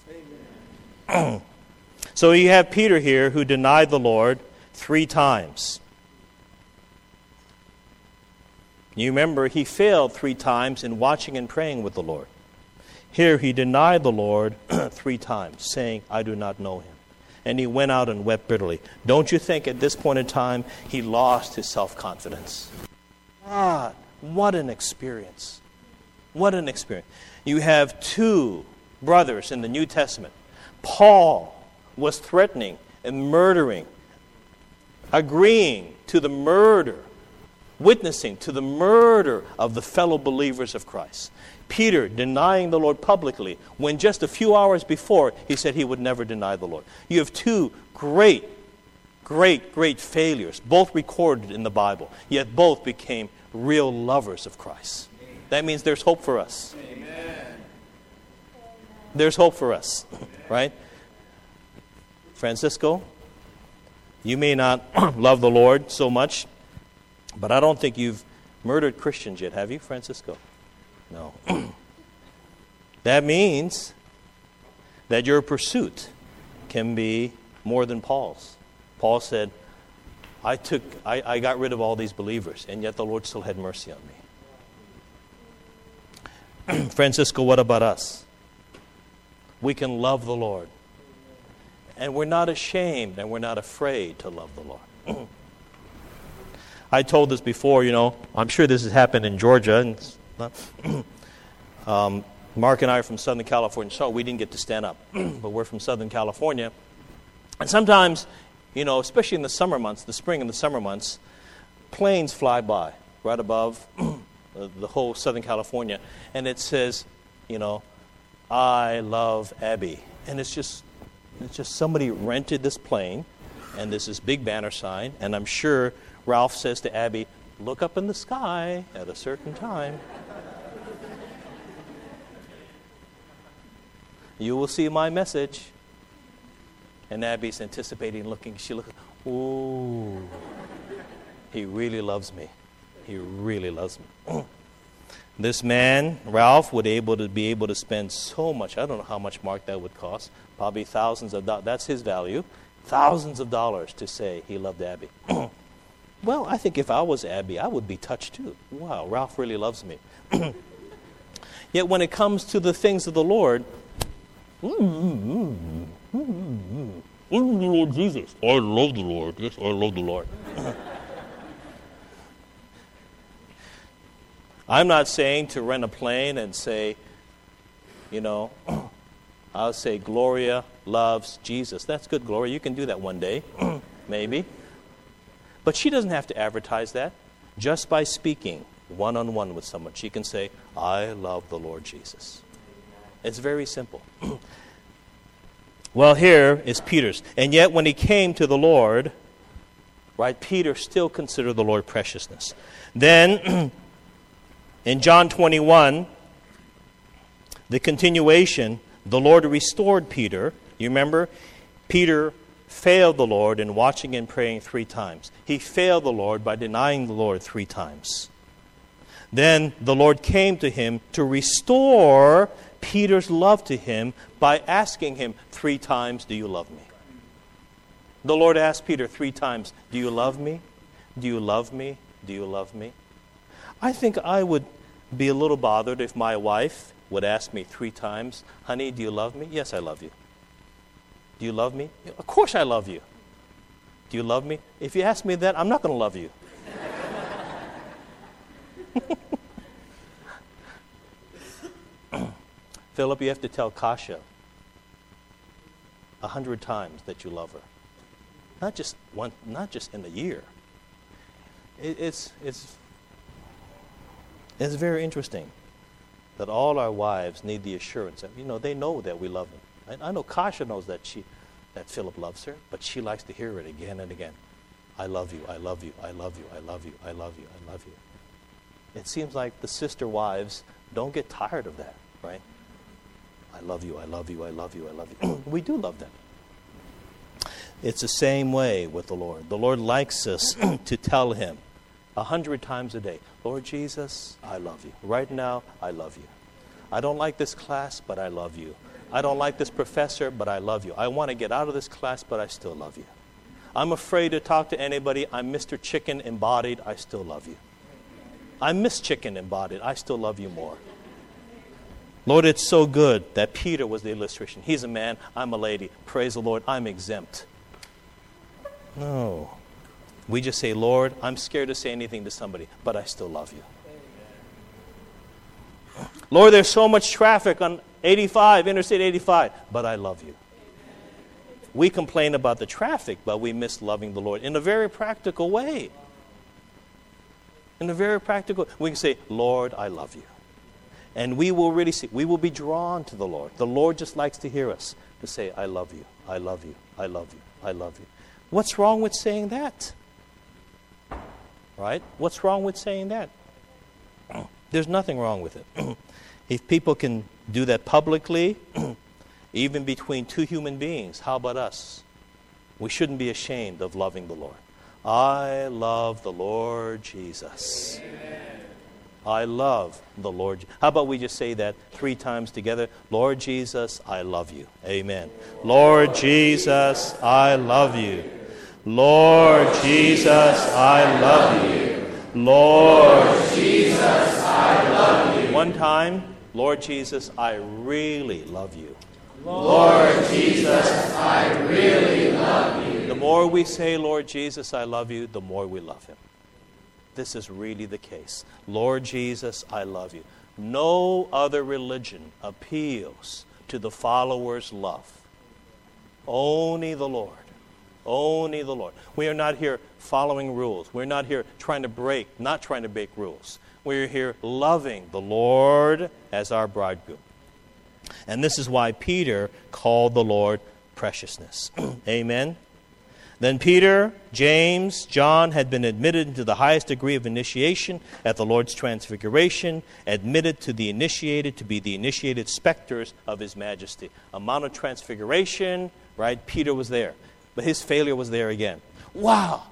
so you have Peter here who denied the Lord three times. You remember, he failed three times in watching and praying with the Lord. Here, he denied the Lord three times, saying, I do not know him. And he went out and wept bitterly. Don't you think at this point in time he lost his self confidence? God, what an experience. What an experience. You have two brothers in the New Testament. Paul was threatening and murdering, agreeing to the murder witnessing to the murder of the fellow believers of Christ. Peter denying the Lord publicly when just a few hours before he said he would never deny the Lord. You have two great, great, great failures, both recorded in the Bible, yet both became real lovers of Christ. That means there's hope for us. Amen. There's hope for us, right? Francisco, you may not love the Lord so much but I don't think you've murdered Christians yet, have you, Francisco? No. that means that your pursuit can be more than Paul's. Paul said, I took I, I got rid of all these believers, and yet the Lord still had mercy on me. Francisco, what about us? We can love the Lord. And we're not ashamed and we're not afraid to love the Lord. I told this before, you know, I'm sure this has happened in Georgia. And, um, Mark and I are from Southern California, so we didn't get to stand up, but we're from Southern California. And sometimes, you know, especially in the summer months, the spring and the summer months, planes fly by right above the whole Southern California, and it says, you know, I love Abby, and it's just, it's just somebody rented this plane, and there's this big banner sign, and I'm sure Ralph says to Abby, look up in the sky at a certain time. you will see my message. And Abby's anticipating, looking. She looks, ooh, he really loves me. He really loves me. this man, Ralph, would able to be able to spend so much. I don't know how much Mark that would cost. Probably thousands of dollars. That's his value. Thousands of dollars to say he loved Abby. well, I think if I was Abby, I would be touched too. Wow, Ralph really loves me. Yet when it comes to the things of the Lord, mm, mm, mm, Lord Jesus. I love the Lord. Yes, I love the Lord. I'm not saying to rent a plane and say, you know, I'll say Gloria loves Jesus. That's good, Gloria. You can do that one day, maybe. But she doesn't have to advertise that. Just by speaking one on one with someone, she can say, I love the Lord Jesus. It's very simple. well, here is Peter's. And yet, when he came to the Lord, right, Peter still considered the Lord preciousness. Then, in John 21, the continuation, the Lord restored Peter. You remember? Peter failed the Lord in watching and praying three times. He failed the Lord by denying the Lord three times. Then the Lord came to him to restore Peter's love to him by asking him three times, Do you love me? The Lord asked Peter three times, Do you love me? Do you love me? Do you love me? I think I would be a little bothered if my wife would ask me three times, Honey, do you love me? Yes, I love you. Do you love me? Of course I love you. Do you love me? If you ask me that, I'm not going to love you. Philip, you have to tell Kasha a hundred times that you love her. Not just one, not just in a year. It, it's, it's, it's very interesting that all our wives need the assurance that, you know, they know that we love them. I, I know Kasha knows that, she, that Philip loves her, but she likes to hear it again and again. I love you, I love you, I love you, I love you, I love you, I love you. It seems like the sister wives don't get tired of that, right? I love you, I love you, I love you, I love you. we do love them. It's the same way with the Lord. The Lord likes us to tell Him a hundred times a day, Lord Jesus, I love you. Right now, I love you. I don't like this class, but I love you. I don't like this professor, but I love you. I want to get out of this class, but I still love you. I'm afraid to talk to anybody. I'm Mr. Chicken embodied. I still love you. I'm Miss Chicken embodied. I still love you more. Lord, it's so good that Peter was the illustration. He's a man, I'm a lady. Praise the Lord, I'm exempt. No. We just say, Lord, I'm scared to say anything to somebody, but I still love you. Lord, there's so much traffic on 85, Interstate 85, but I love you. We complain about the traffic, but we miss loving the Lord in a very practical way. In a very practical we can say, Lord, I love you. And we will really see, we will be drawn to the Lord. The Lord just likes to hear us to say, I love you, I love you, I love you, I love you. What's wrong with saying that? Right? What's wrong with saying that? There's nothing wrong with it. if people can do that publicly, even between two human beings, how about us? We shouldn't be ashamed of loving the Lord. I love the Lord Jesus. Amen. I love the Lord. How about we just say that three times together? Lord Jesus, I love you. Amen. Lord Jesus, I love you. Lord Jesus, I love you. Lord Jesus, I love you. One time, Lord Jesus, I really love you. Lord Jesus, I really love you. The more we say, Lord Jesus, I love you, the more we love him this is really the case. Lord Jesus, I love you. No other religion appeals to the follower's love. Only the Lord. Only the Lord. We are not here following rules. We're not here trying to break, not trying to break rules. We're here loving the Lord as our bridegroom. And this is why Peter called the Lord preciousness. Amen. Then Peter, James, John had been admitted into the highest degree of initiation at the Lord's transfiguration, admitted to the initiated to be the initiated specters of his majesty. A Mount of Transfiguration, right? Peter was there, but his failure was there again. Wow!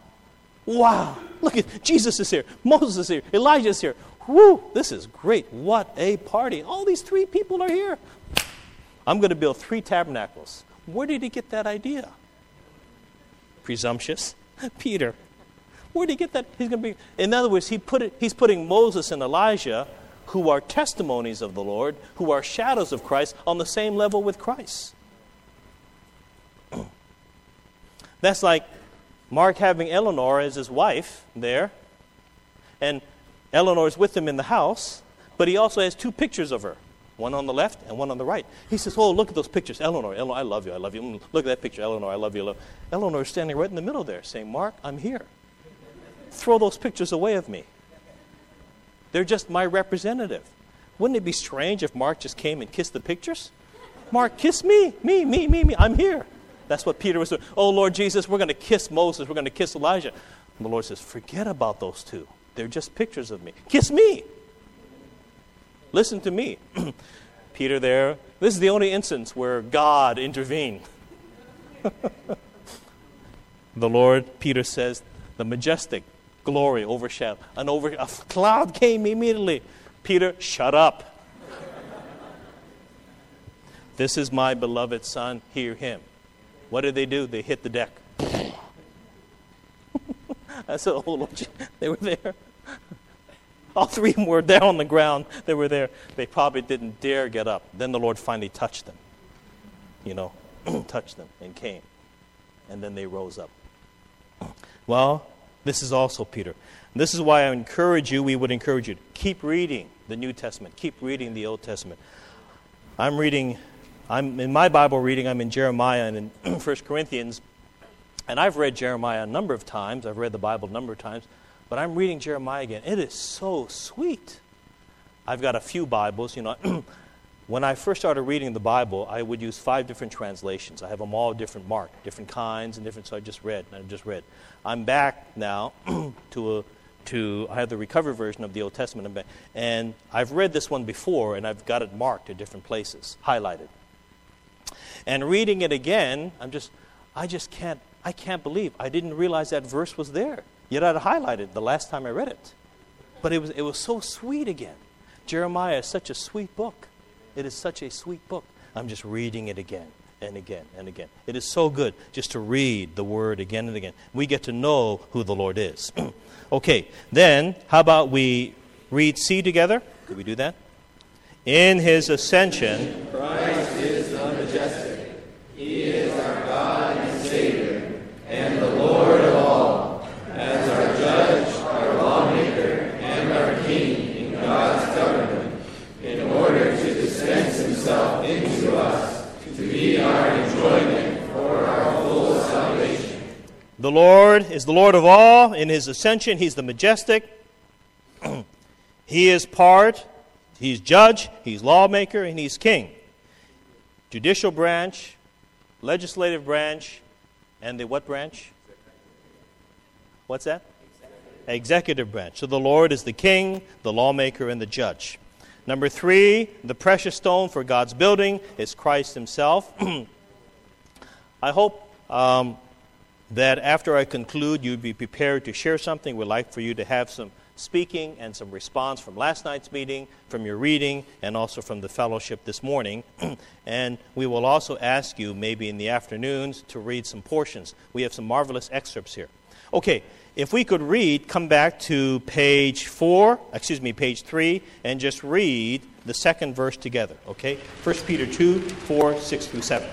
Wow! Look at Jesus is here, Moses is here, Elijah is here. Whoo! This is great. What a party. All these three people are here. I'm going to build three tabernacles. Where did he get that idea? Presumptuous? Peter. Where did he get that? He's going to be. In other words, he put it, he's putting Moses and Elijah, who are testimonies of the Lord, who are shadows of Christ, on the same level with Christ. That's like Mark having Eleanor as his wife there, and Eleanor is with him in the house, but he also has two pictures of her one on the left and one on the right. He says, Oh, look at those pictures. Eleanor, Eleanor, I love you, I love you. Mm, look at that picture, Eleanor, I love you. Eleanor is standing right in the middle there saying, Mark, I'm here. Throw those pictures away of me. They're just my representative. Wouldn't it be strange if Mark just came and kissed the pictures? Mark, kiss me, me, me, me, me. I'm here. That's what Peter was doing. Oh, Lord Jesus, we're going to kiss Moses. We're going to kiss Elijah. And the Lord says, Forget about those two. They're just pictures of me. Kiss me. Listen to me. Peter there. This is the only instance where God intervened. the Lord, Peter says, the majestic glory overshadowed. An over, a cloud came immediately. Peter, shut up. this is my beloved son, hear him. What did they do? They hit the deck. I said, oh Lord, they were there. All three of them were down on the ground. They were there. They probably didn't dare get up. Then the Lord finally touched them. You know, touched them and came. And then they rose up. Well, this is also Peter. This is why I encourage you, we would encourage you to keep reading the New Testament, keep reading the Old Testament. I'm reading, I'm in my Bible reading, I'm in Jeremiah and in 1 Corinthians. And I've read Jeremiah a number of times. I've read the Bible a number of times. But I'm reading Jeremiah again. It is so sweet. I've got a few Bibles. You know, when I first started reading the Bible, I would use five different translations. I have them all different marked, different kinds, and different. So I just read, and I just read. I'm back now to a to I have the recovered version of the Old Testament, and I've read this one before, and I've got it marked at different places, highlighted. And reading it again, I'm just, I just can't, I can't believe I didn't realize that verse was there. Yet I'd highlighted the last time I read it. But it was, it was so sweet again. Jeremiah is such a sweet book. It is such a sweet book. I'm just reading it again and again and again. It is so good just to read the word again and again. We get to know who the Lord is. okay, then how about we read C together? Could we do that? In his ascension, Christ is the majestic. He is our God and Savior, and the Lord of all, as our judge, our lawmaker, and our king in God's government, in order to dispense himself into us to be our enjoyment for our full salvation. The Lord is the Lord of all. In his ascension, he's the majestic. he is part, he's judge, he's lawmaker, and he's king. Judicial branch, legislative branch, and the what branch? What's that? Executive branch. So the Lord is the king, the lawmaker, and the judge. Number three, the precious stone for God's building is Christ Himself. I hope um, that after I conclude, you'd be prepared to share something. We'd like for you to have some speaking and some response from last night's meeting, from your reading, and also from the fellowship this morning. and we will also ask you, maybe in the afternoons, to read some portions. We have some marvelous excerpts here. Okay, if we could read, come back to page 4, excuse me, page 3, and just read the second verse together, okay? 1 Peter 2, 4, 6 through 7.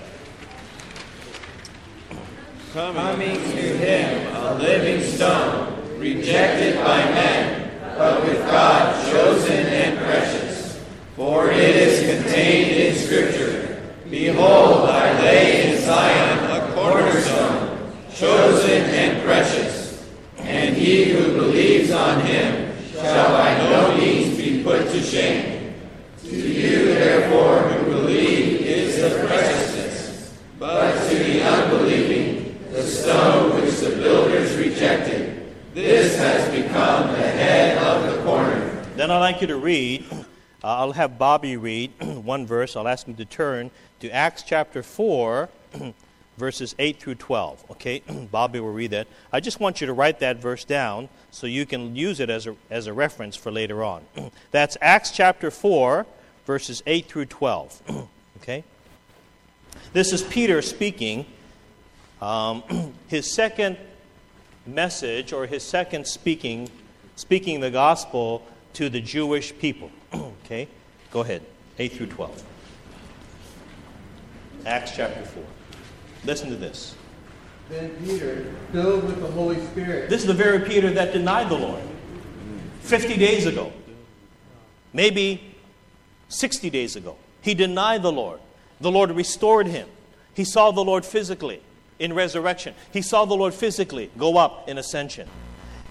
Coming to him, a living stone, rejected by men, but with God chosen and precious. For it is contained in Scripture Behold, I lay in Zion a cornerstone, chosen and precious, and he who believes on him shall by no means be put to shame. To you, therefore, who believe is the preciousness, but to the unbelieving, the stone which the builders rejected. This has become the head of the corner. Then I'd like you to read, uh, I'll have Bobby read one verse. I'll ask him to turn to Acts chapter 4, verses 8 through 12. Okay, Bobby will read that. I just want you to write that verse down so you can use it as a, as a reference for later on. That's Acts chapter 4, verses 8 through 12. okay? This is Peter speaking um, his second message, or his second speaking, speaking the gospel to the Jewish people. okay? Go ahead. 8 through 12. Acts chapter 4. Listen to this. Then Peter, filled with the Holy Spirit, This is the very Peter that denied the Lord 50 days ago, maybe 60 days ago. He denied the Lord. The Lord restored him. He saw the Lord physically in resurrection. He saw the Lord physically go up in ascension.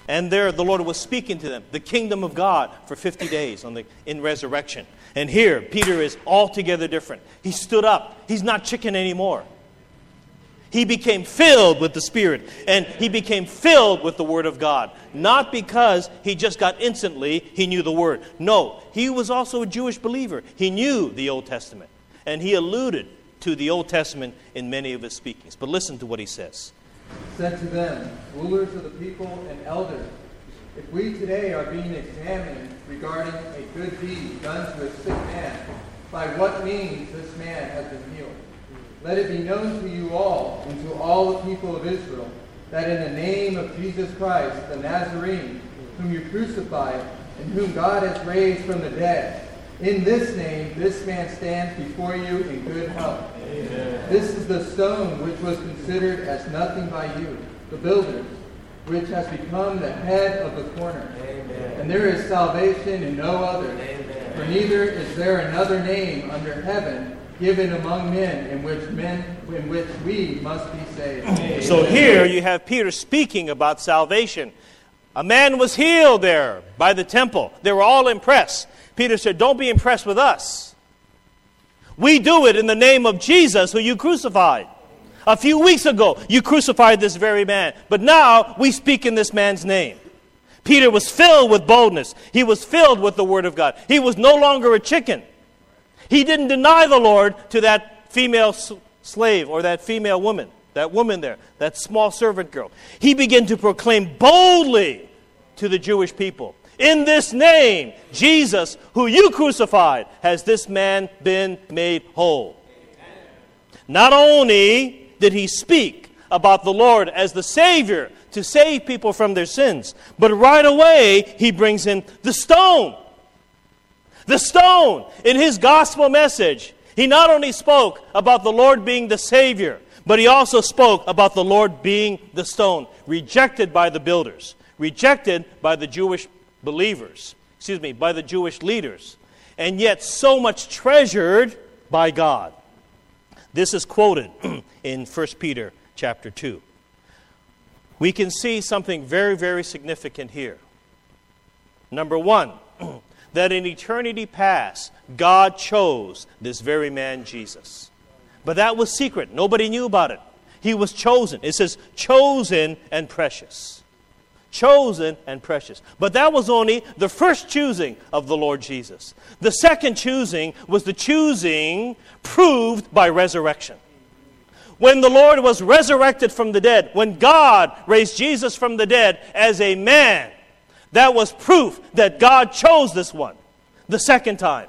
And there the Lord was speaking to them, the kingdom of God, for 50 days on the, in resurrection. And here, Peter is altogether different. He stood up. He's not chicken anymore. He became filled with the Spirit, and he became filled with the Word of God. Not because he just got instantly, he knew the Word. No, he was also a Jewish believer. He knew the Old Testament, and he alluded to the Old Testament in many of his speakings. But listen to what he says. said to them, rulers of the people and elders, if we today are being examined regarding a good deed done to a sick man, by what means this man has been healed, let it be known to you all and to all the people of Israel that in the name of Jesus Christ, the Nazarene, whom you crucified and whom God has raised from the dead, in this name this man stands before you in good health. This is the stone which was considered as nothing by you, the builders, which has become the head of the corner. And there is salvation in no other. For neither is there another name under heaven given among men in which men in which we must be saved. So here you have Peter speaking about salvation. A man was healed there by the temple. They were all impressed. Peter said, Don't be impressed with us. We do it in the name of Jesus, who you crucified. A few weeks ago, you crucified this very man, but now we speak in this man's name. Peter was filled with boldness. He was filled with the Word of God. He was no longer a chicken. He didn't deny the Lord to that female slave or that female woman, that woman there, that small servant girl. He began to proclaim boldly to the Jewish people In this name, Jesus, who you crucified, has this man been made whole. Not only did he speak about the Lord as the Savior to save people from their sins, but right away he brings in the stone. The stone in his gospel message. He not only spoke about the Lord being the Savior, but he also spoke about the Lord being the stone, rejected by the builders, rejected by the Jewish believers, excuse me, by the Jewish leaders, and yet so much treasured by God. This is quoted in 1 Peter chapter 2. We can see something very, very significant here. Number one, that in eternity past, God chose this very man, Jesus. But that was secret. Nobody knew about it. He was chosen. It says, chosen and precious. Chosen and precious. But that was only the first choosing of the Lord Jesus. The second choosing was the choosing proved by resurrection. When the Lord was resurrected from the dead, when God raised Jesus from the dead as a man, that was proof that God chose this one the second time.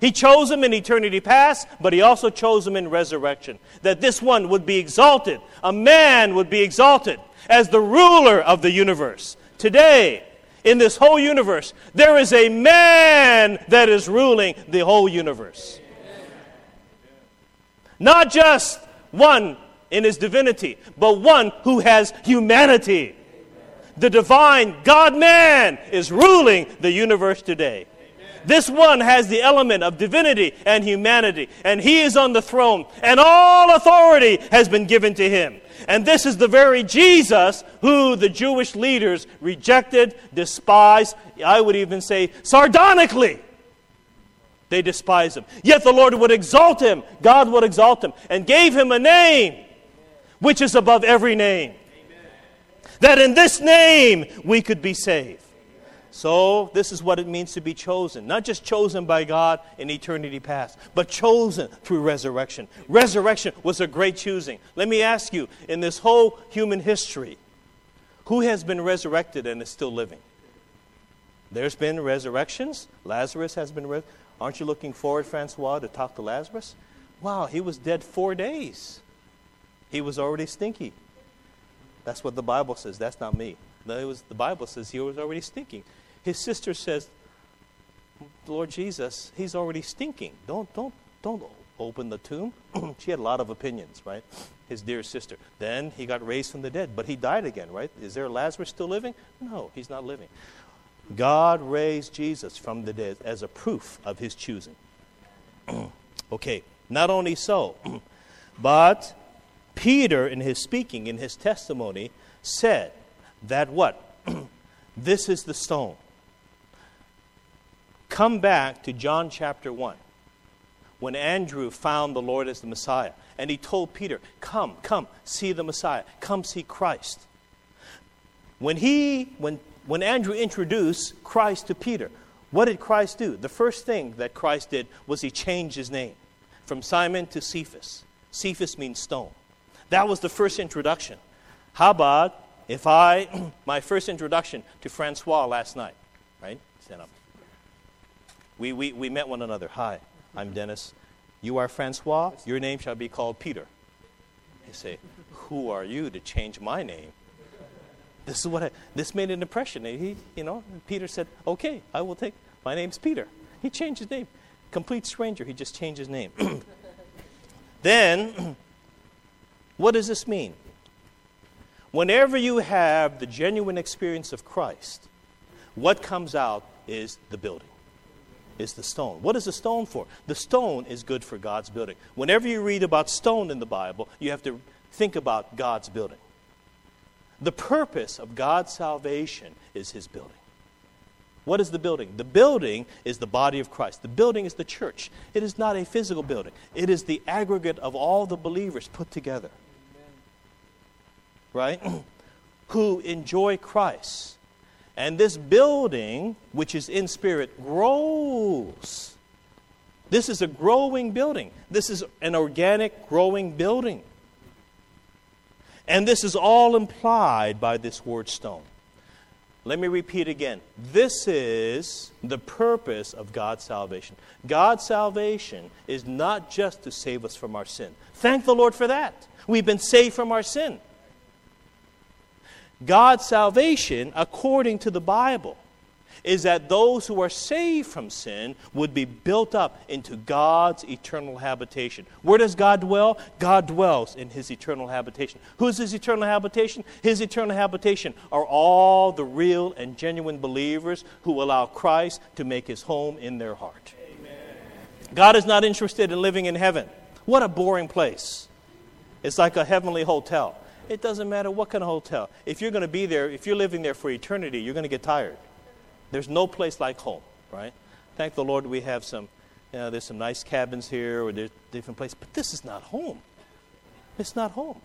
He chose him in eternity past, but he also chose him in resurrection. That this one would be exalted. A man would be exalted as the ruler of the universe. Today, in this whole universe, there is a man that is ruling the whole universe. Not just one in his divinity, but one who has humanity. The divine God man is ruling the universe today. This one has the element of divinity and humanity, and he is on the throne, and all authority has been given to him. And this is the very Jesus who the Jewish leaders rejected, despised, I would even say sardonically. They despised him. Yet the Lord would exalt him, God would exalt him, and gave him a name which is above every name. That in this name we could be saved. So, this is what it means to be chosen. Not just chosen by God in eternity past, but chosen through resurrection. Resurrection was a great choosing. Let me ask you in this whole human history, who has been resurrected and is still living? There's been resurrections. Lazarus has been resurrected. Aren't you looking forward, Francois, to talk to Lazarus? Wow, he was dead four days. He was already stinky. That's what the Bible says. That's not me. The Bible says he was already stinking. His sister says, Lord Jesus, he's already stinking. Don't, don't, don't open the tomb. she had a lot of opinions, right? His dear sister. Then he got raised from the dead, but he died again, right? Is there Lazarus still living? No, he's not living. God raised Jesus from the dead as a proof of his choosing. okay, not only so, but Peter, in his speaking, in his testimony, said that what? this is the stone. Come back to John chapter 1 when Andrew found the Lord as the Messiah. And he told Peter, Come, come, see the Messiah. Come see Christ. When he, when, when Andrew introduced Christ to Peter, what did Christ do? The first thing that Christ did was he changed his name from Simon to Cephas. Cephas means stone. That was the first introduction. How about if I, my first introduction to Francois last night, right? Stand up. We, we, we met one another. Hi, I'm Dennis. You are Francois. Your name shall be called Peter. He say, Who are you to change my name? This is what I, this made an impression. He, you know, Peter said, "Okay, I will take. My name's Peter." He changed his name. Complete stranger. He just changed his name. then, what does this mean? Whenever you have the genuine experience of Christ, what comes out is the building is the stone. What is the stone for? The stone is good for God's building. Whenever you read about stone in the Bible, you have to think about God's building. The purpose of God's salvation is his building. What is the building? The building is the body of Christ. The building is the church. It is not a physical building, it is the aggregate of all the believers put together. Right? Who enjoy Christ and this building, which is in spirit, grows. This is a growing building. This is an organic, growing building. And this is all implied by this word stone. Let me repeat again. This is the purpose of God's salvation. God's salvation is not just to save us from our sin. Thank the Lord for that. We've been saved from our sin. God's salvation, according to the Bible, is that those who are saved from sin would be built up into God's eternal habitation. Where does God dwell? God dwells in his eternal habitation. Who is his eternal habitation? His eternal habitation are all the real and genuine believers who allow Christ to make his home in their heart. Amen. God is not interested in living in heaven. What a boring place. It's like a heavenly hotel. It doesn't matter what kind of hotel. If you're going to be there, if you're living there for eternity, you're going to get tired. There's no place like home, right? Thank the Lord we have some, you know, there's some nice cabins here or there's different places, but this is not home. It's not home.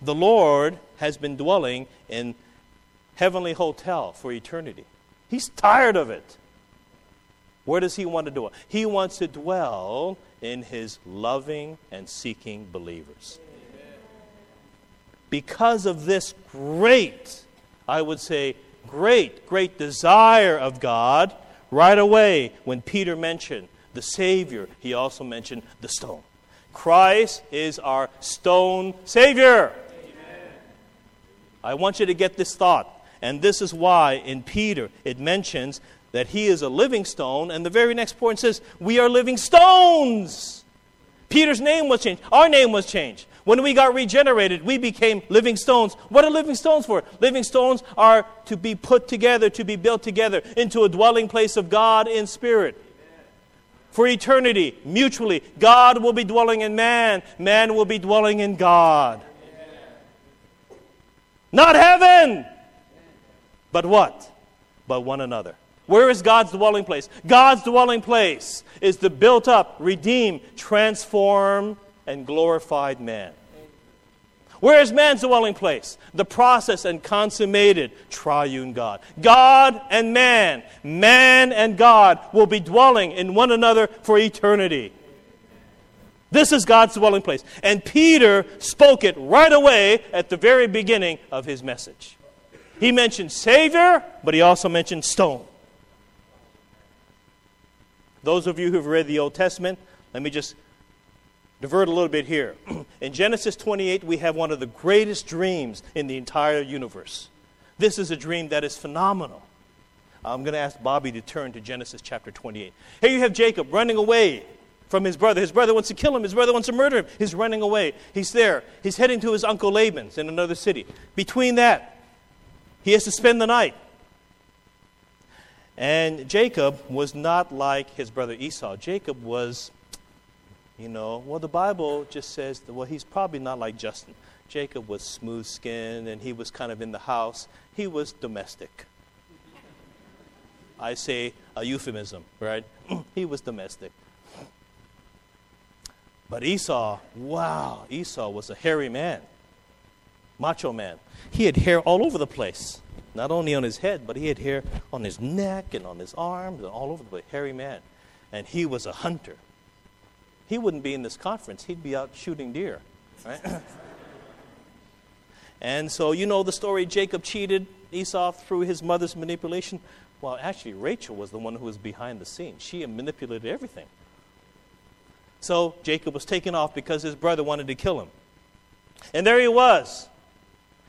The Lord has been dwelling in heavenly hotel for eternity. He's tired of it. Where does he want to dwell? He wants to dwell in his loving and seeking believers because of this great, I would say, great, great desire of God, right away when Peter mentioned the Savior, he also mentioned the stone. Christ is our stone Savior. I want you to get this thought. And this is why in Peter it mentions that he is a living stone, and the very next point says, We are living stones. Peter's name was changed. Our name was changed. When we got regenerated, we became living stones. What are living stones for? Living stones are to be put together, to be built together into a dwelling place of God in spirit. For eternity, mutually, God will be dwelling in man, man will be dwelling in God. Not heaven, but what? But one another. Where is God's dwelling place? God's dwelling place is the built up, redeemed, transformed, and glorified man. Where is man's dwelling place? The process and consummated triune God. God and man, man and God will be dwelling in one another for eternity. This is God's dwelling place. And Peter spoke it right away at the very beginning of his message. He mentioned Savior, but he also mentioned stone. Those of you who've read the Old Testament, let me just divert a little bit here. in Genesis 28, we have one of the greatest dreams in the entire universe. This is a dream that is phenomenal. I'm going to ask Bobby to turn to Genesis chapter 28. Here you have Jacob running away from his brother. His brother wants to kill him. His brother wants to murder him. He's running away. He's there. He's heading to his uncle Laban's in another city. Between that, he has to spend the night. And Jacob was not like his brother Esau. Jacob was, you know, well, the Bible just says, that, well, he's probably not like Justin. Jacob was smooth skinned and he was kind of in the house. He was domestic. I say a euphemism, right? he was domestic. But Esau, wow, Esau was a hairy man, macho man. He had hair all over the place. Not only on his head, but he had hair on his neck and on his arms and all over the place. Hairy man. And he was a hunter. He wouldn't be in this conference, he'd be out shooting deer. Right? and so, you know the story Jacob cheated Esau through his mother's manipulation. Well, actually, Rachel was the one who was behind the scenes. She manipulated everything. So Jacob was taken off because his brother wanted to kill him. And there he was,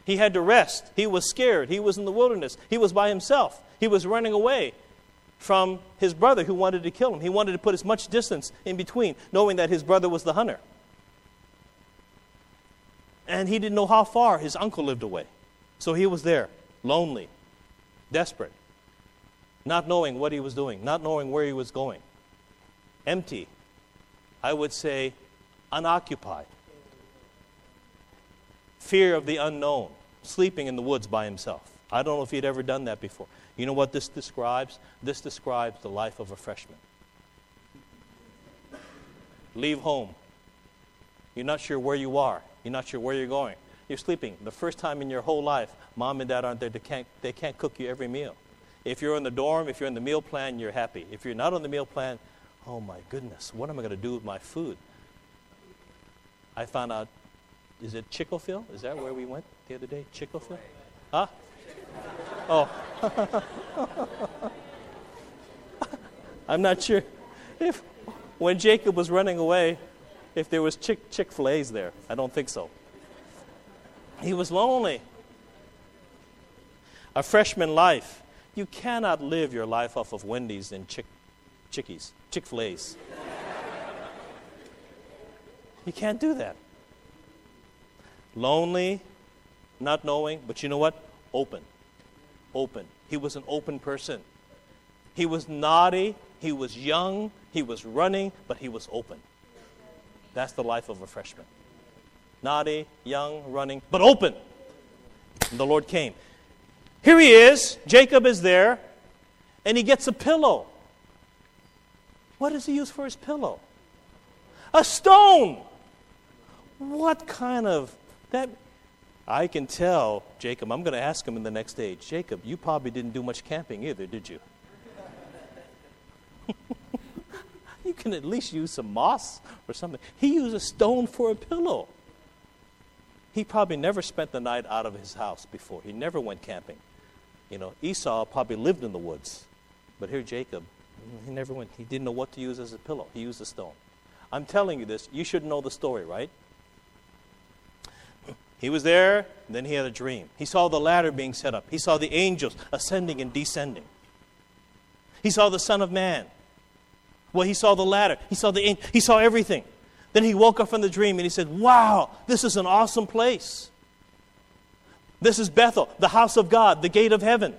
he had to rest. He was scared. He was in the wilderness. He was by himself. He was running away from his brother who wanted to kill him. He wanted to put as much distance in between, knowing that his brother was the hunter. And he didn't know how far his uncle lived away. So he was there, lonely, desperate, not knowing what he was doing, not knowing where he was going, empty. I would say unoccupied. Fear of the unknown sleeping in the woods by himself. I don't know if he'd ever done that before. You know what this describes? This describes the life of a freshman. Leave home. You're not sure where you are. You're not sure where you're going. You're sleeping. The first time in your whole life, mom and dad aren't there. They can't, they can't cook you every meal. If you're in the dorm, if you're in the meal plan, you're happy. If you're not on the meal plan, oh my goodness, what am I going to do with my food? I found out, is it Chicophyll? Is that where we went? the other day? Chickleful? Huh? Oh. I'm not sure if when Jacob was running away, if there was Chick Chick Fil A's there. I don't think so. He was lonely. A freshman life. You cannot live your life off of Wendy's and Chick Chickies, Chick Fil A's. you can't do that. Lonely, not knowing, but you know what? Open. Open. He was an open person. He was naughty, he was young, he was running, but he was open. That's the life of a freshman. Naughty, young, running, but open. And the Lord came. Here he is. Jacob is there, and he gets a pillow. What does he use for his pillow? A stone. What kind of that I can tell Jacob, I'm going to ask him in the next stage, Jacob, you probably didn't do much camping either, did you? you can at least use some moss or something. He used a stone for a pillow. He probably never spent the night out of his house before. He never went camping. You know, Esau probably lived in the woods. But here, Jacob, he never went. He didn't know what to use as a pillow. He used a stone. I'm telling you this. You should know the story, right? He was there, then he had a dream. He saw the ladder being set up. He saw the angels ascending and descending. He saw the Son of Man. Well, he saw the ladder. He saw the he saw everything. Then he woke up from the dream and he said, "Wow, this is an awesome place. This is Bethel, the house of God, the gate of heaven."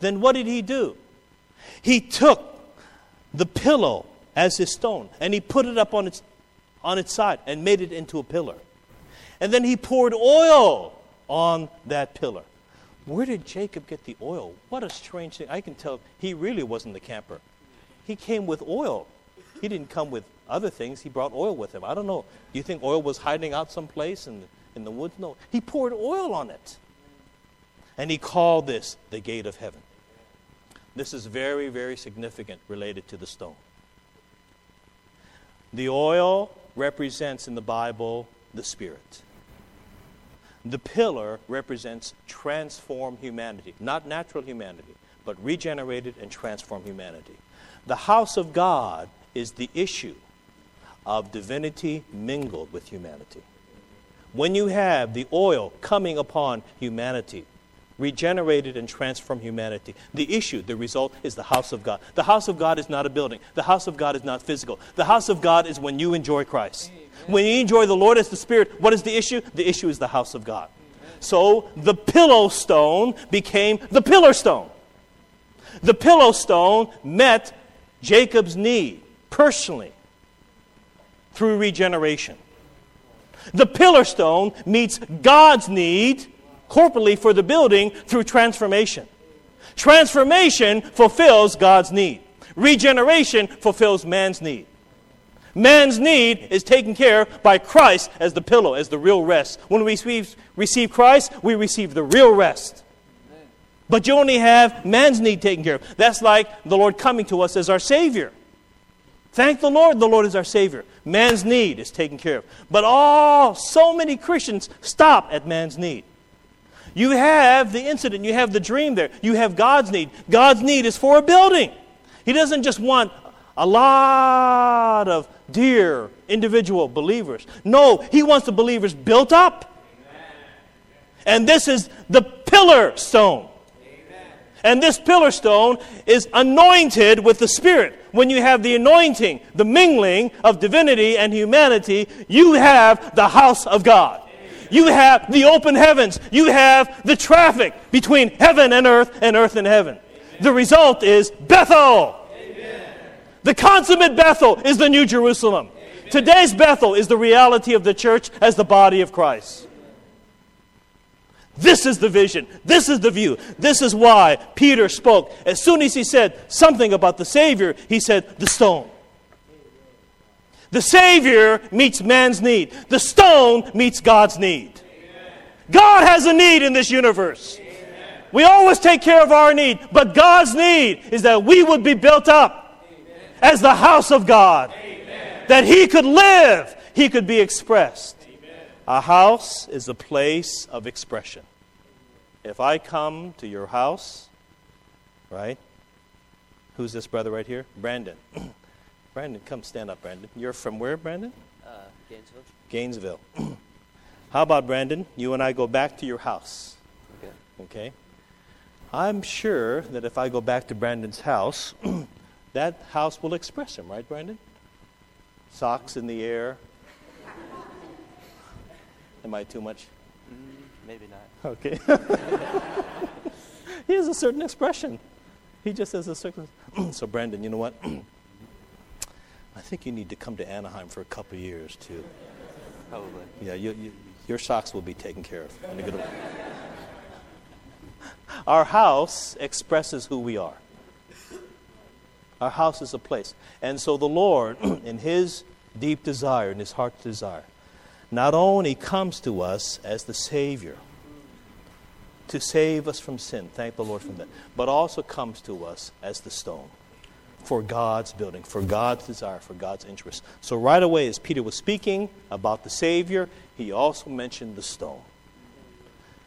Then what did he do? He took the pillow as his stone and he put it up on its on its side and made it into a pillar. And then he poured oil on that pillar. Where did Jacob get the oil? What a strange thing. I can tell he really wasn't the camper. He came with oil He didn't come with other things, he brought oil with him. I don't know. Do you think oil was hiding out someplace in in the woods? No. He poured oil on it. And he called this the gate of heaven. This is very, very significant related to the stone. The oil represents in the Bible the Spirit. The pillar represents transformed humanity, not natural humanity, but regenerated and transformed humanity. The house of God is the issue of divinity mingled with humanity. When you have the oil coming upon humanity, regenerated and transformed humanity. The issue, the result, is the house of God. The house of God is not a building. The house of God is not physical. The house of God is when you enjoy Christ. When you enjoy the Lord as the Spirit, what is the issue? The issue is the house of God. So the pillow stone became the pillar stone. The pillow stone met Jacob's need personally through regeneration. The pillar stone meets God's need corporately for the building through transformation. Transformation fulfills God's need. Regeneration fulfills man's need. Man's need is taken care of by Christ as the pillow, as the real rest. When we receive, receive Christ, we receive the real rest. But you only have man's need taken care of. That's like the Lord coming to us as our Savior. Thank the Lord, the Lord is our Savior. Man's need is taken care of. But all, so many Christians stop at man's need. You have the incident, you have the dream there. You have God's need. God's need is for a building. He doesn't just want a lot of dear individual believers. No, He wants the believers built up. And this is the pillar stone. And this pillar stone is anointed with the Spirit. When you have the anointing, the mingling of divinity and humanity, you have the house of God. You have the open heavens. You have the traffic between heaven and earth and earth and heaven. The result is Bethel. The consummate Bethel is the New Jerusalem. Today's Bethel is the reality of the church as the body of Christ. This is the vision. This is the view. This is why Peter spoke. As soon as he said something about the Savior, he said, the stone. The Savior meets man's need, the stone meets God's need. God has a need in this universe. We always take care of our need, but God's need is that we would be built up as the house of God, that He could live, He could be expressed. A house is a place of expression. If I come to your house, right? Who's this brother right here? Brandon. Brandon, come stand up, Brandon. You're from where, Brandon? Uh, Gainesville. Gainesville. How about, Brandon, you and I go back to your house? Okay. Okay? I'm sure that if I go back to Brandon's house, that house will express him, right, Brandon? Socks in the air. Am I too much? Mm, maybe not. Okay. he has a certain expression. He just has a certain. so, Brandon, you know what? I think you need to come to Anaheim for a couple of years too. Probably. Yeah, you, you, your socks will be taken care of. in a good way. Our house expresses who we are. Our house is a place. And so the Lord, in His deep desire, in His heart's desire, not only comes to us as the Savior to save us from sin, thank the Lord for that, but also comes to us as the stone for God's building, for God's desire, for God's interest. So, right away, as Peter was speaking about the Savior, he also mentioned the stone.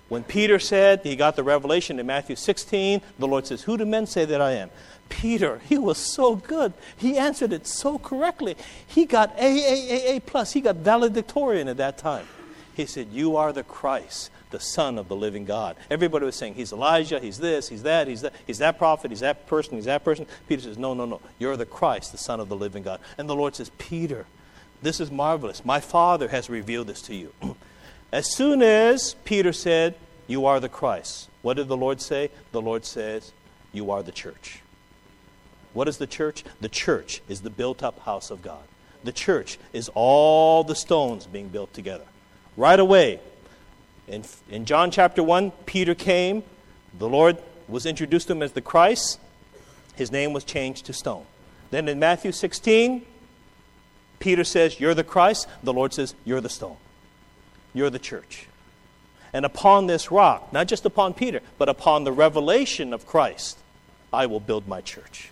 When Peter said he got the revelation in Matthew 16, the Lord says, Who do men say that I am? Peter, he was so good. He answered it so correctly. He got A, A, A, A plus. He got valedictorian at that time. He said, You are the Christ, the Son of the living God. Everybody was saying, He's Elijah, He's this, He's that, He's that, He's that prophet, He's that person, He's that person. Peter says, No, no, no. You're the Christ, the Son of the living God. And the Lord says, Peter, this is marvelous. My Father has revealed this to you. as soon as Peter said, You are the Christ, what did the Lord say? The Lord says, You are the church. What is the church? The church is the built up house of God. The church is all the stones being built together. Right away, in, in John chapter 1, Peter came. The Lord was introduced to him as the Christ. His name was changed to stone. Then in Matthew 16, Peter says, You're the Christ. The Lord says, You're the stone. You're the church. And upon this rock, not just upon Peter, but upon the revelation of Christ, I will build my church.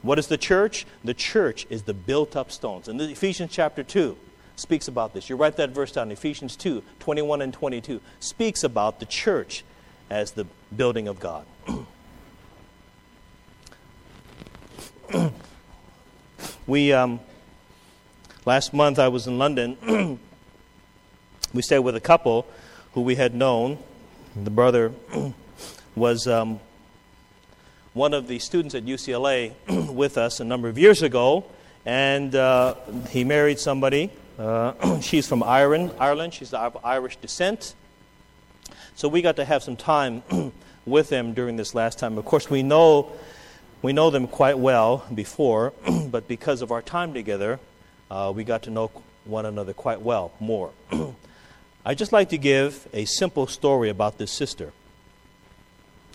What is the church? The church is the built up stones. And Ephesians chapter 2 speaks about this. You write that verse down, Ephesians 2 21 and 22, speaks about the church as the building of God. we, um, last month I was in London. we stayed with a couple who we had known. The brother was um, one of the students at UCLA with us a number of years ago, and uh, he married somebody. Uh, she's from Ireland. Ireland. She's of Irish descent. So we got to have some time with them during this last time. Of course, we know we know them quite well before, but because of our time together, uh, we got to know one another quite well more. I'd just like to give a simple story about this sister.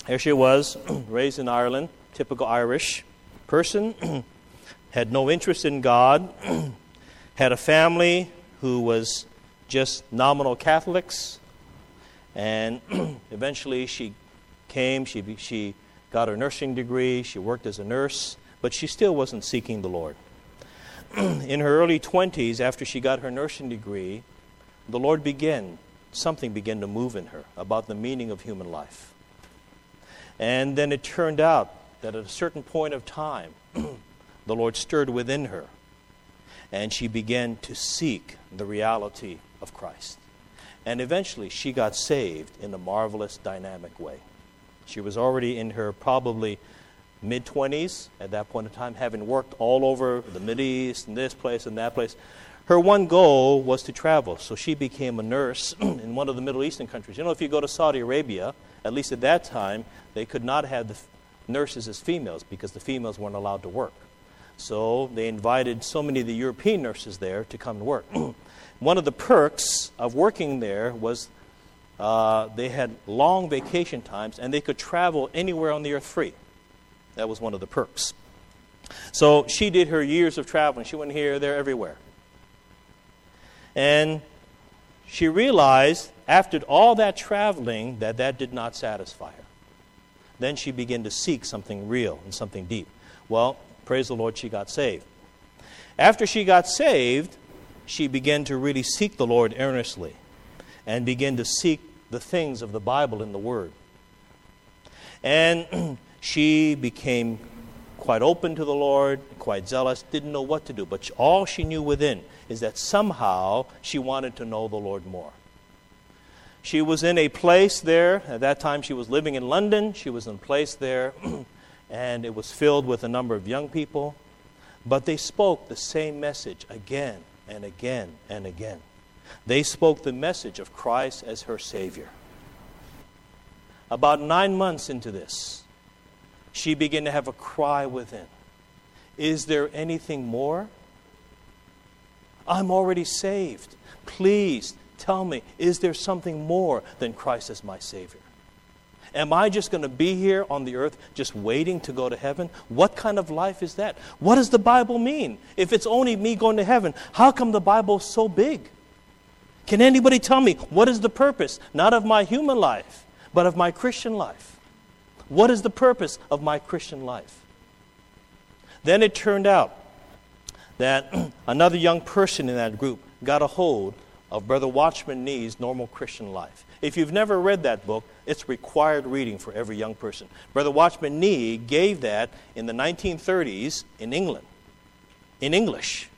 Here she was, raised in Ireland, typical Irish person, had no interest in God, had a family who was just nominal Catholics, and eventually she came, she, she got her nursing degree, she worked as a nurse, but she still wasn't seeking the Lord. in her early 20s, after she got her nursing degree, the Lord began, something began to move in her about the meaning of human life. And then it turned out that at a certain point of time, the Lord stirred within her, and she began to seek the reality of Christ. And eventually, she got saved in a marvelous, dynamic way. She was already in her probably mid 20s at that point in time, having worked all over the Middle East and this place and that place. Her one goal was to travel, so she became a nurse in one of the Middle Eastern countries. You know, if you go to Saudi Arabia, at least at that time, they could not have the nurses as females because the females weren't allowed to work. So they invited so many of the European nurses there to come and work. one of the perks of working there was uh, they had long vacation times and they could travel anywhere on the earth free. That was one of the perks. So she did her years of traveling. She went here, there, everywhere. And she realized after all that traveling that that did not satisfy her. Then she began to seek something real and something deep. Well, praise the Lord, she got saved. After she got saved, she began to really seek the Lord earnestly and began to seek the things of the Bible and the Word. And she became quite open to the Lord, quite zealous, didn't know what to do. But all she knew within is that somehow she wanted to know the Lord more. She was in a place there, at that time she was living in London. She was in a place there, and it was filled with a number of young people. But they spoke the same message again and again and again. They spoke the message of Christ as her Savior. About nine months into this, she began to have a cry within Is there anything more? I'm already saved. Please tell me, is there something more than Christ as my Savior? Am I just going to be here on the earth just waiting to go to heaven? What kind of life is that? What does the Bible mean? If it's only me going to heaven, how come the Bible is so big? Can anybody tell me what is the purpose, not of my human life, but of my Christian life? What is the purpose of my Christian life? Then it turned out that another young person in that group got a hold of Brother Watchman Nee's Normal Christian Life. If you've never read that book, it's required reading for every young person. Brother Watchman Nee gave that in the 1930s in England, in English.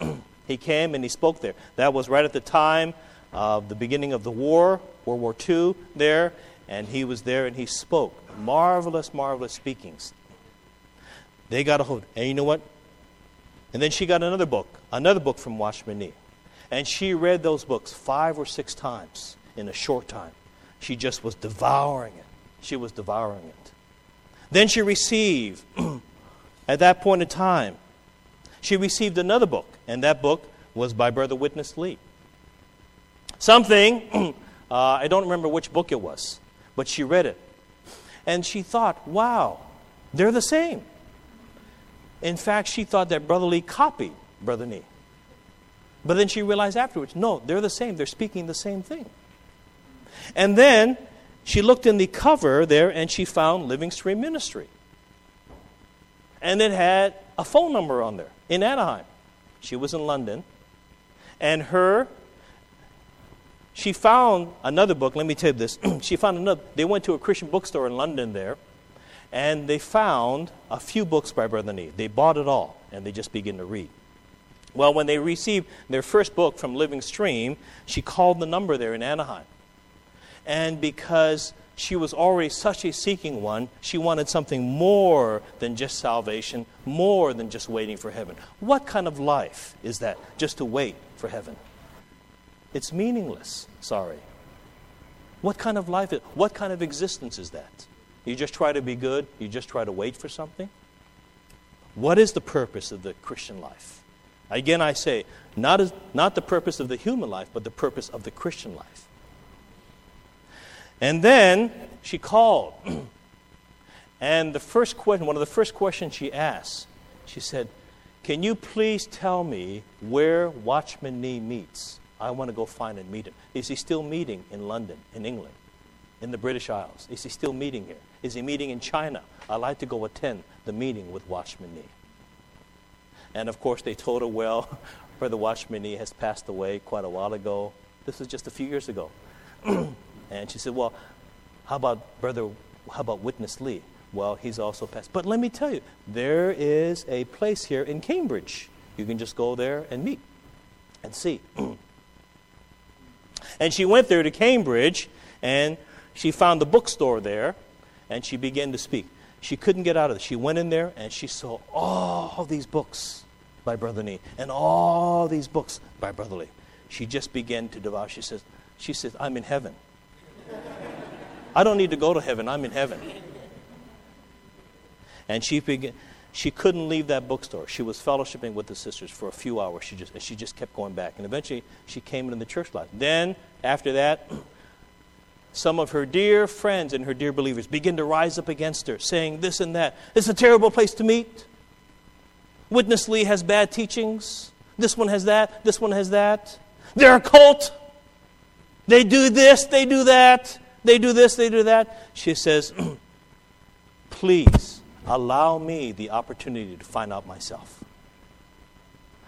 he came and he spoke there. That was right at the time of the beginning of the war, World War II, there, and he was there and he spoke. Marvelous, marvelous speakings. They got a hold. And you know what? And then she got another book, another book from Watchman Nee. And she read those books five or six times in a short time. She just was devouring it. She was devouring it. Then she received, at that point in time, she received another book, and that book was by Brother Witness Lee. Something, uh, I don't remember which book it was, but she read it. And she thought, wow, they're the same. In fact, she thought that Brother Lee copied Brother Nee. But then she realized afterwards, no, they're the same. They're speaking the same thing. And then she looked in the cover there and she found Living Stream Ministry. And it had a phone number on there in Anaheim. She was in London. And her, she found another book. Let me tell you this. she found another, they went to a Christian bookstore in London there. And they found a few books by Brother Nee. They bought it all and they just began to read. Well, when they received their first book from Living Stream, she called the number there in Anaheim. And because she was already such a seeking one, she wanted something more than just salvation, more than just waiting for heaven. What kind of life is that, just to wait for heaven? It's meaningless, sorry. What kind of life, is, what kind of existence is that? You just try to be good, you just try to wait for something? What is the purpose of the Christian life? Again, I say, not, as, not the purpose of the human life, but the purpose of the Christian life. And then she called. and the first question, one of the first questions she asked, she said, Can you please tell me where Watchman Nee meets? I want to go find and meet him. Is he still meeting in London, in England, in the British Isles? Is he still meeting here? Is he meeting in China? I'd like to go attend the meeting with Watchman Nee. And of course, they told her, well, Brother Watchman Nee has passed away quite a while ago. This was just a few years ago. and she said, well, how about Brother, how about Witness Lee? Well, he's also passed. But let me tell you, there is a place here in Cambridge. You can just go there and meet and see. and she went there to Cambridge and she found the bookstore there and she began to speak. She couldn't get out of it. She went in there and she saw all these books by Brother Nee and all these books by Brother Lee. She just began to devour. She says, she says, I'm in heaven. I don't need to go to heaven. I'm in heaven. And she began, she couldn't leave that bookstore. She was fellowshipping with the sisters for a few hours. She just, she just kept going back. And eventually, she came into the church life. Then, after that, some of her dear friends and her dear believers begin to rise up against her, saying this and that. It's a terrible place to meet. Witness Lee has bad teachings. This one has that. This one has that. They're a cult. They do this, they do that. They do this, they do that. She says, Please allow me the opportunity to find out myself.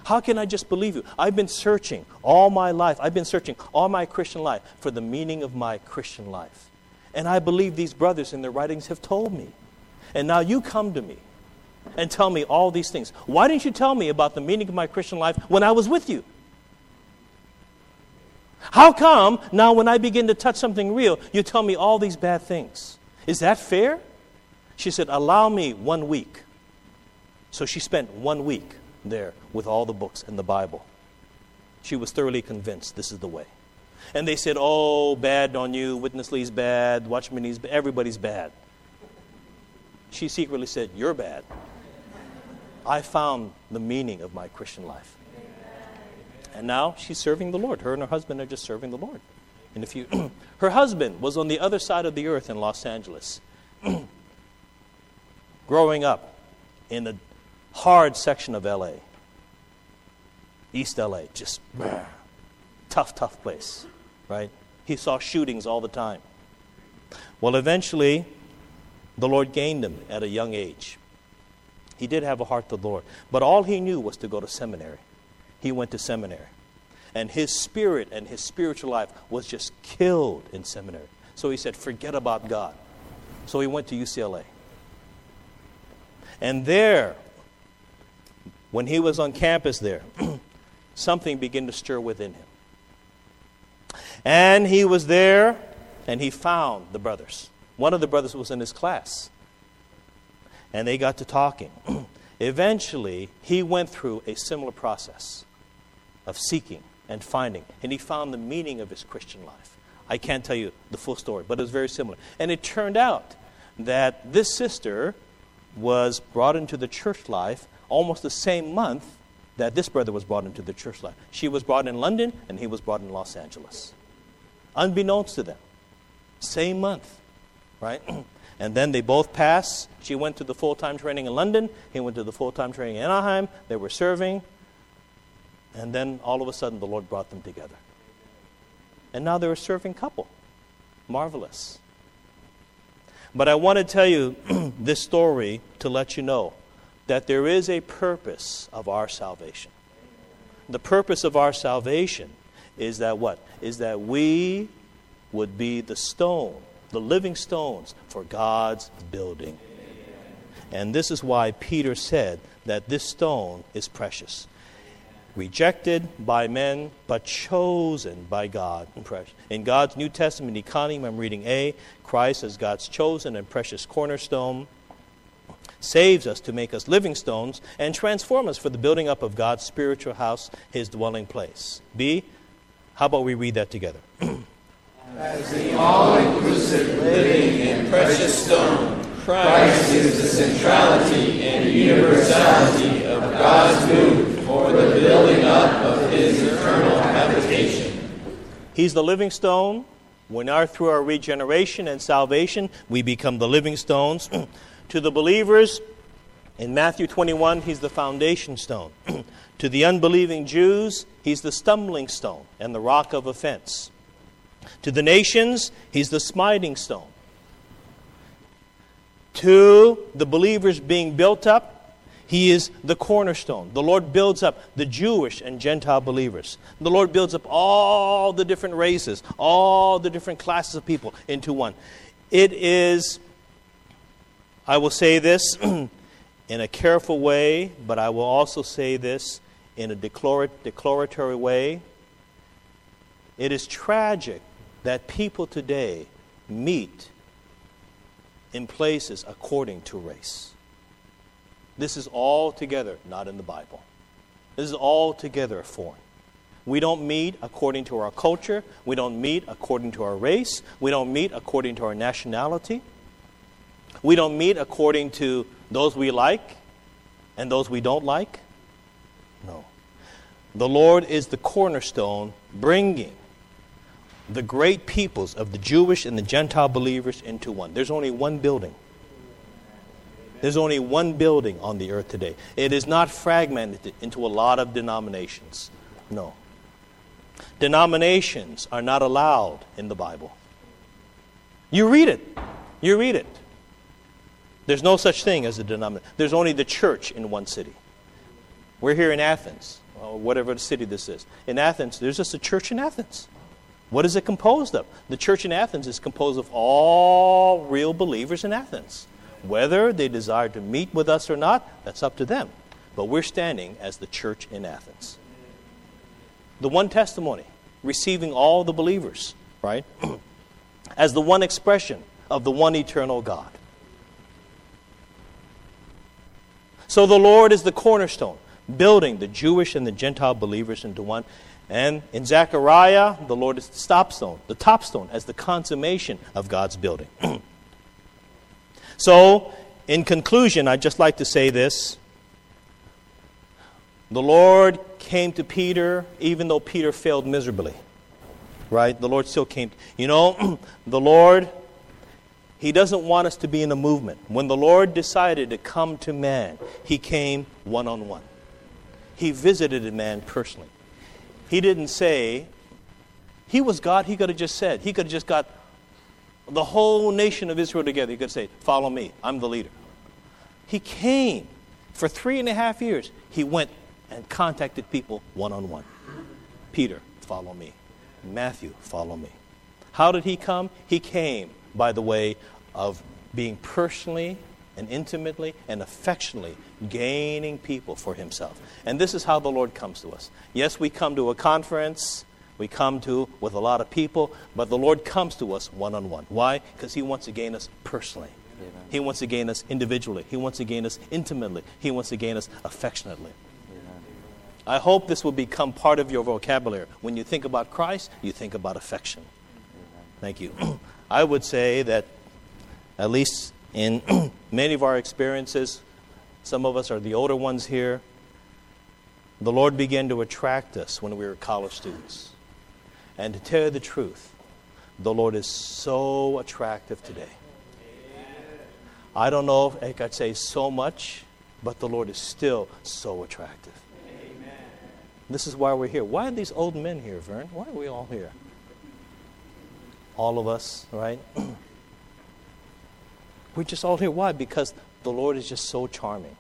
How can I just believe you? I've been searching all my life. I've been searching all my Christian life for the meaning of my Christian life. And I believe these brothers in their writings have told me. And now you come to me and tell me all these things. Why didn't you tell me about the meaning of my Christian life when I was with you? How come now when I begin to touch something real, you tell me all these bad things? Is that fair? She said, Allow me one week. So she spent one week there with all the books and the Bible. She was thoroughly convinced this is the way. And they said, Oh, bad on you. Witness Lee's bad. Watchman Nee's bad. Everybody's bad. She secretly said, You're bad. I found the meaning of my Christian life. And now she's serving the Lord. Her and her husband are just serving the Lord. And if you, her husband was on the other side of the earth in Los Angeles, growing up in the hard section of LA, East LA, just tough, tough place, right? He saw shootings all the time. Well, eventually, the Lord gained him at a young age. He did have a heart to the Lord, but all he knew was to go to seminary. He went to seminary. And his spirit and his spiritual life was just killed in seminary. So he said, forget about God. So he went to UCLA. And there, when he was on campus there, something began to stir within him. And he was there and he found the brothers. One of the brothers was in his class. And they got to talking. Eventually, he went through a similar process of seeking and finding. And he found the meaning of his Christian life. I can't tell you the full story, but it was very similar. And it turned out that this sister was brought into the church life almost the same month that this brother was brought into the church life. She was brought in London, and he was brought in Los Angeles. Unbeknownst to them. Same month, right? and then they both passed. She went to the full time training in London, he went to the full time training in Anaheim. They were serving. And then all of a sudden, the Lord brought them together. And now they're a serving couple. Marvelous. But I want to tell you this story to let you know that there is a purpose of our salvation. The purpose of our salvation is that what? Is that we would be the stone, the living stones for God's building. And this is why Peter said that this stone is precious. Rejected by men, but chosen by God. In God's New Testament economy, I'm reading A, Christ as God's chosen and precious cornerstone saves us to make us living stones, and transform us for the building up of God's spiritual house, his dwelling place. B, how about we read that together? As the all inclusive, living, and precious stone, Christ is the centrality and universality of God's for building up of his eternal habitation. He's the living stone. When our, through our regeneration and salvation, we become the living stones. To the believers, in Matthew 21, he's the foundation stone. to the unbelieving Jews, he's the stumbling stone and the rock of offense. To the nations, he's the smiting stone. To the believers being built up, he is the cornerstone. The Lord builds up the Jewish and Gentile believers. The Lord builds up all the different races, all the different classes of people into one. It is I will say this in a careful way, but I will also say this in a declaratory way. It is tragic that people today meet in places according to race. This is altogether not in the Bible. This is altogether foreign. We don't meet according to our culture. We don't meet according to our race. We don't meet according to our nationality. We don't meet according to those we like and those we don't like. No. The Lord is the cornerstone, bringing the great peoples of the Jewish and the Gentile believers into one. There's only one building. There's only one building on the earth today. It is not fragmented into a lot of denominations. No. Denominations are not allowed in the Bible. You read it. You read it. There's no such thing as a denomination. There's only the church in one city. We're here in Athens, or whatever the city this is. In Athens, there's just a church in Athens. What is it composed of? The church in Athens is composed of all real believers in Athens. Whether they desire to meet with us or not, that's up to them. But we're standing as the church in Athens. The one testimony, receiving all the believers, right? as the one expression of the one eternal God. So the Lord is the cornerstone, building the Jewish and the Gentile believers into one. And in Zechariah, the Lord is the stopstone, the topstone, as the consummation of God's building. so, in conclusion, I'd just like to say this. The Lord came to Peter even though Peter failed miserably. Right? The Lord still came. You know, the Lord he doesn't want us to be in a movement. When the Lord decided to come to man, He came one on one. He visited a man personally. He didn't say, He was God, He could have just said, He could have just got the whole nation of Israel together. He could say, Follow me, I'm the leader. He came for three and a half years. He went and contacted people one on one. Peter, follow me. Matthew, follow me. How did he come? He came by the way of being personally and intimately and affectionately gaining people for himself. And this is how the Lord comes to us. Yes, we come to a conference, we come to with a lot of people, but the Lord comes to us one on one. Why? Because he wants to gain us personally. Amen. He wants to gain us individually. He wants to gain us intimately. He wants to gain us affectionately. Amen. I hope this will become part of your vocabulary. When you think about Christ, you think about affection. Amen. Thank you. I would say that, at least in many of our experiences, some of us are the older ones here, the Lord began to attract us when we were college students. And to tell you the truth, the Lord is so attractive today. I don't know if I could say so much, but the Lord is still so attractive. This is why we're here. Why are these old men here, Vern? Why are we all here? All of us, right? we're just all here. Why? Because the Lord is just so charming.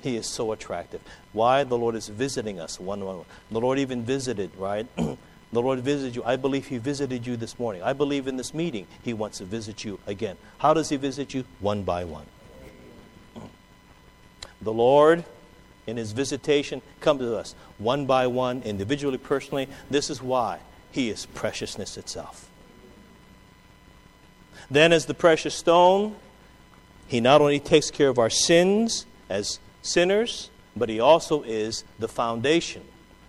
He is so attractive. Why? The Lord is visiting us one one. The Lord even visited, right? the Lord visited you. I believe He visited you this morning. I believe in this meeting He wants to visit you again. How does He visit you? One by one. The Lord, in His visitation, comes to us one by one, individually, personally. This is why He is preciousness itself. Then, as the precious stone, He not only takes care of our sins as sinners, but He also is the foundation.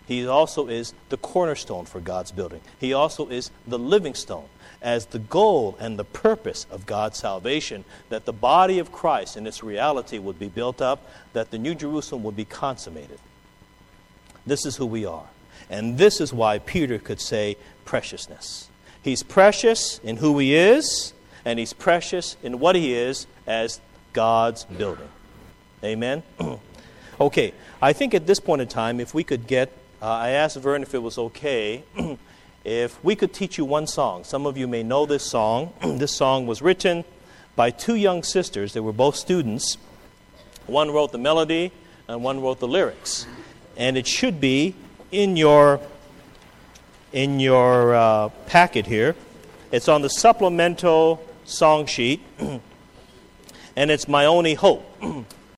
He also is the cornerstone for God's building. He also is the living stone as the goal and the purpose of God's salvation, that the body of Christ in its reality would be built up, that the New Jerusalem would be consummated. This is who we are. And this is why Peter could say preciousness. He's precious in who he is, and he's precious in what he is as God's building. Amen? okay, I think at this point in time, if we could get, uh, I asked Vern if it was okay if we could teach you one song. Some of you may know this song. this song was written by two young sisters. They were both students. One wrote the melody, and one wrote the lyrics. And it should be in your in your uh, packet here. It's on the supplemental song sheet, and it's My Only Hope.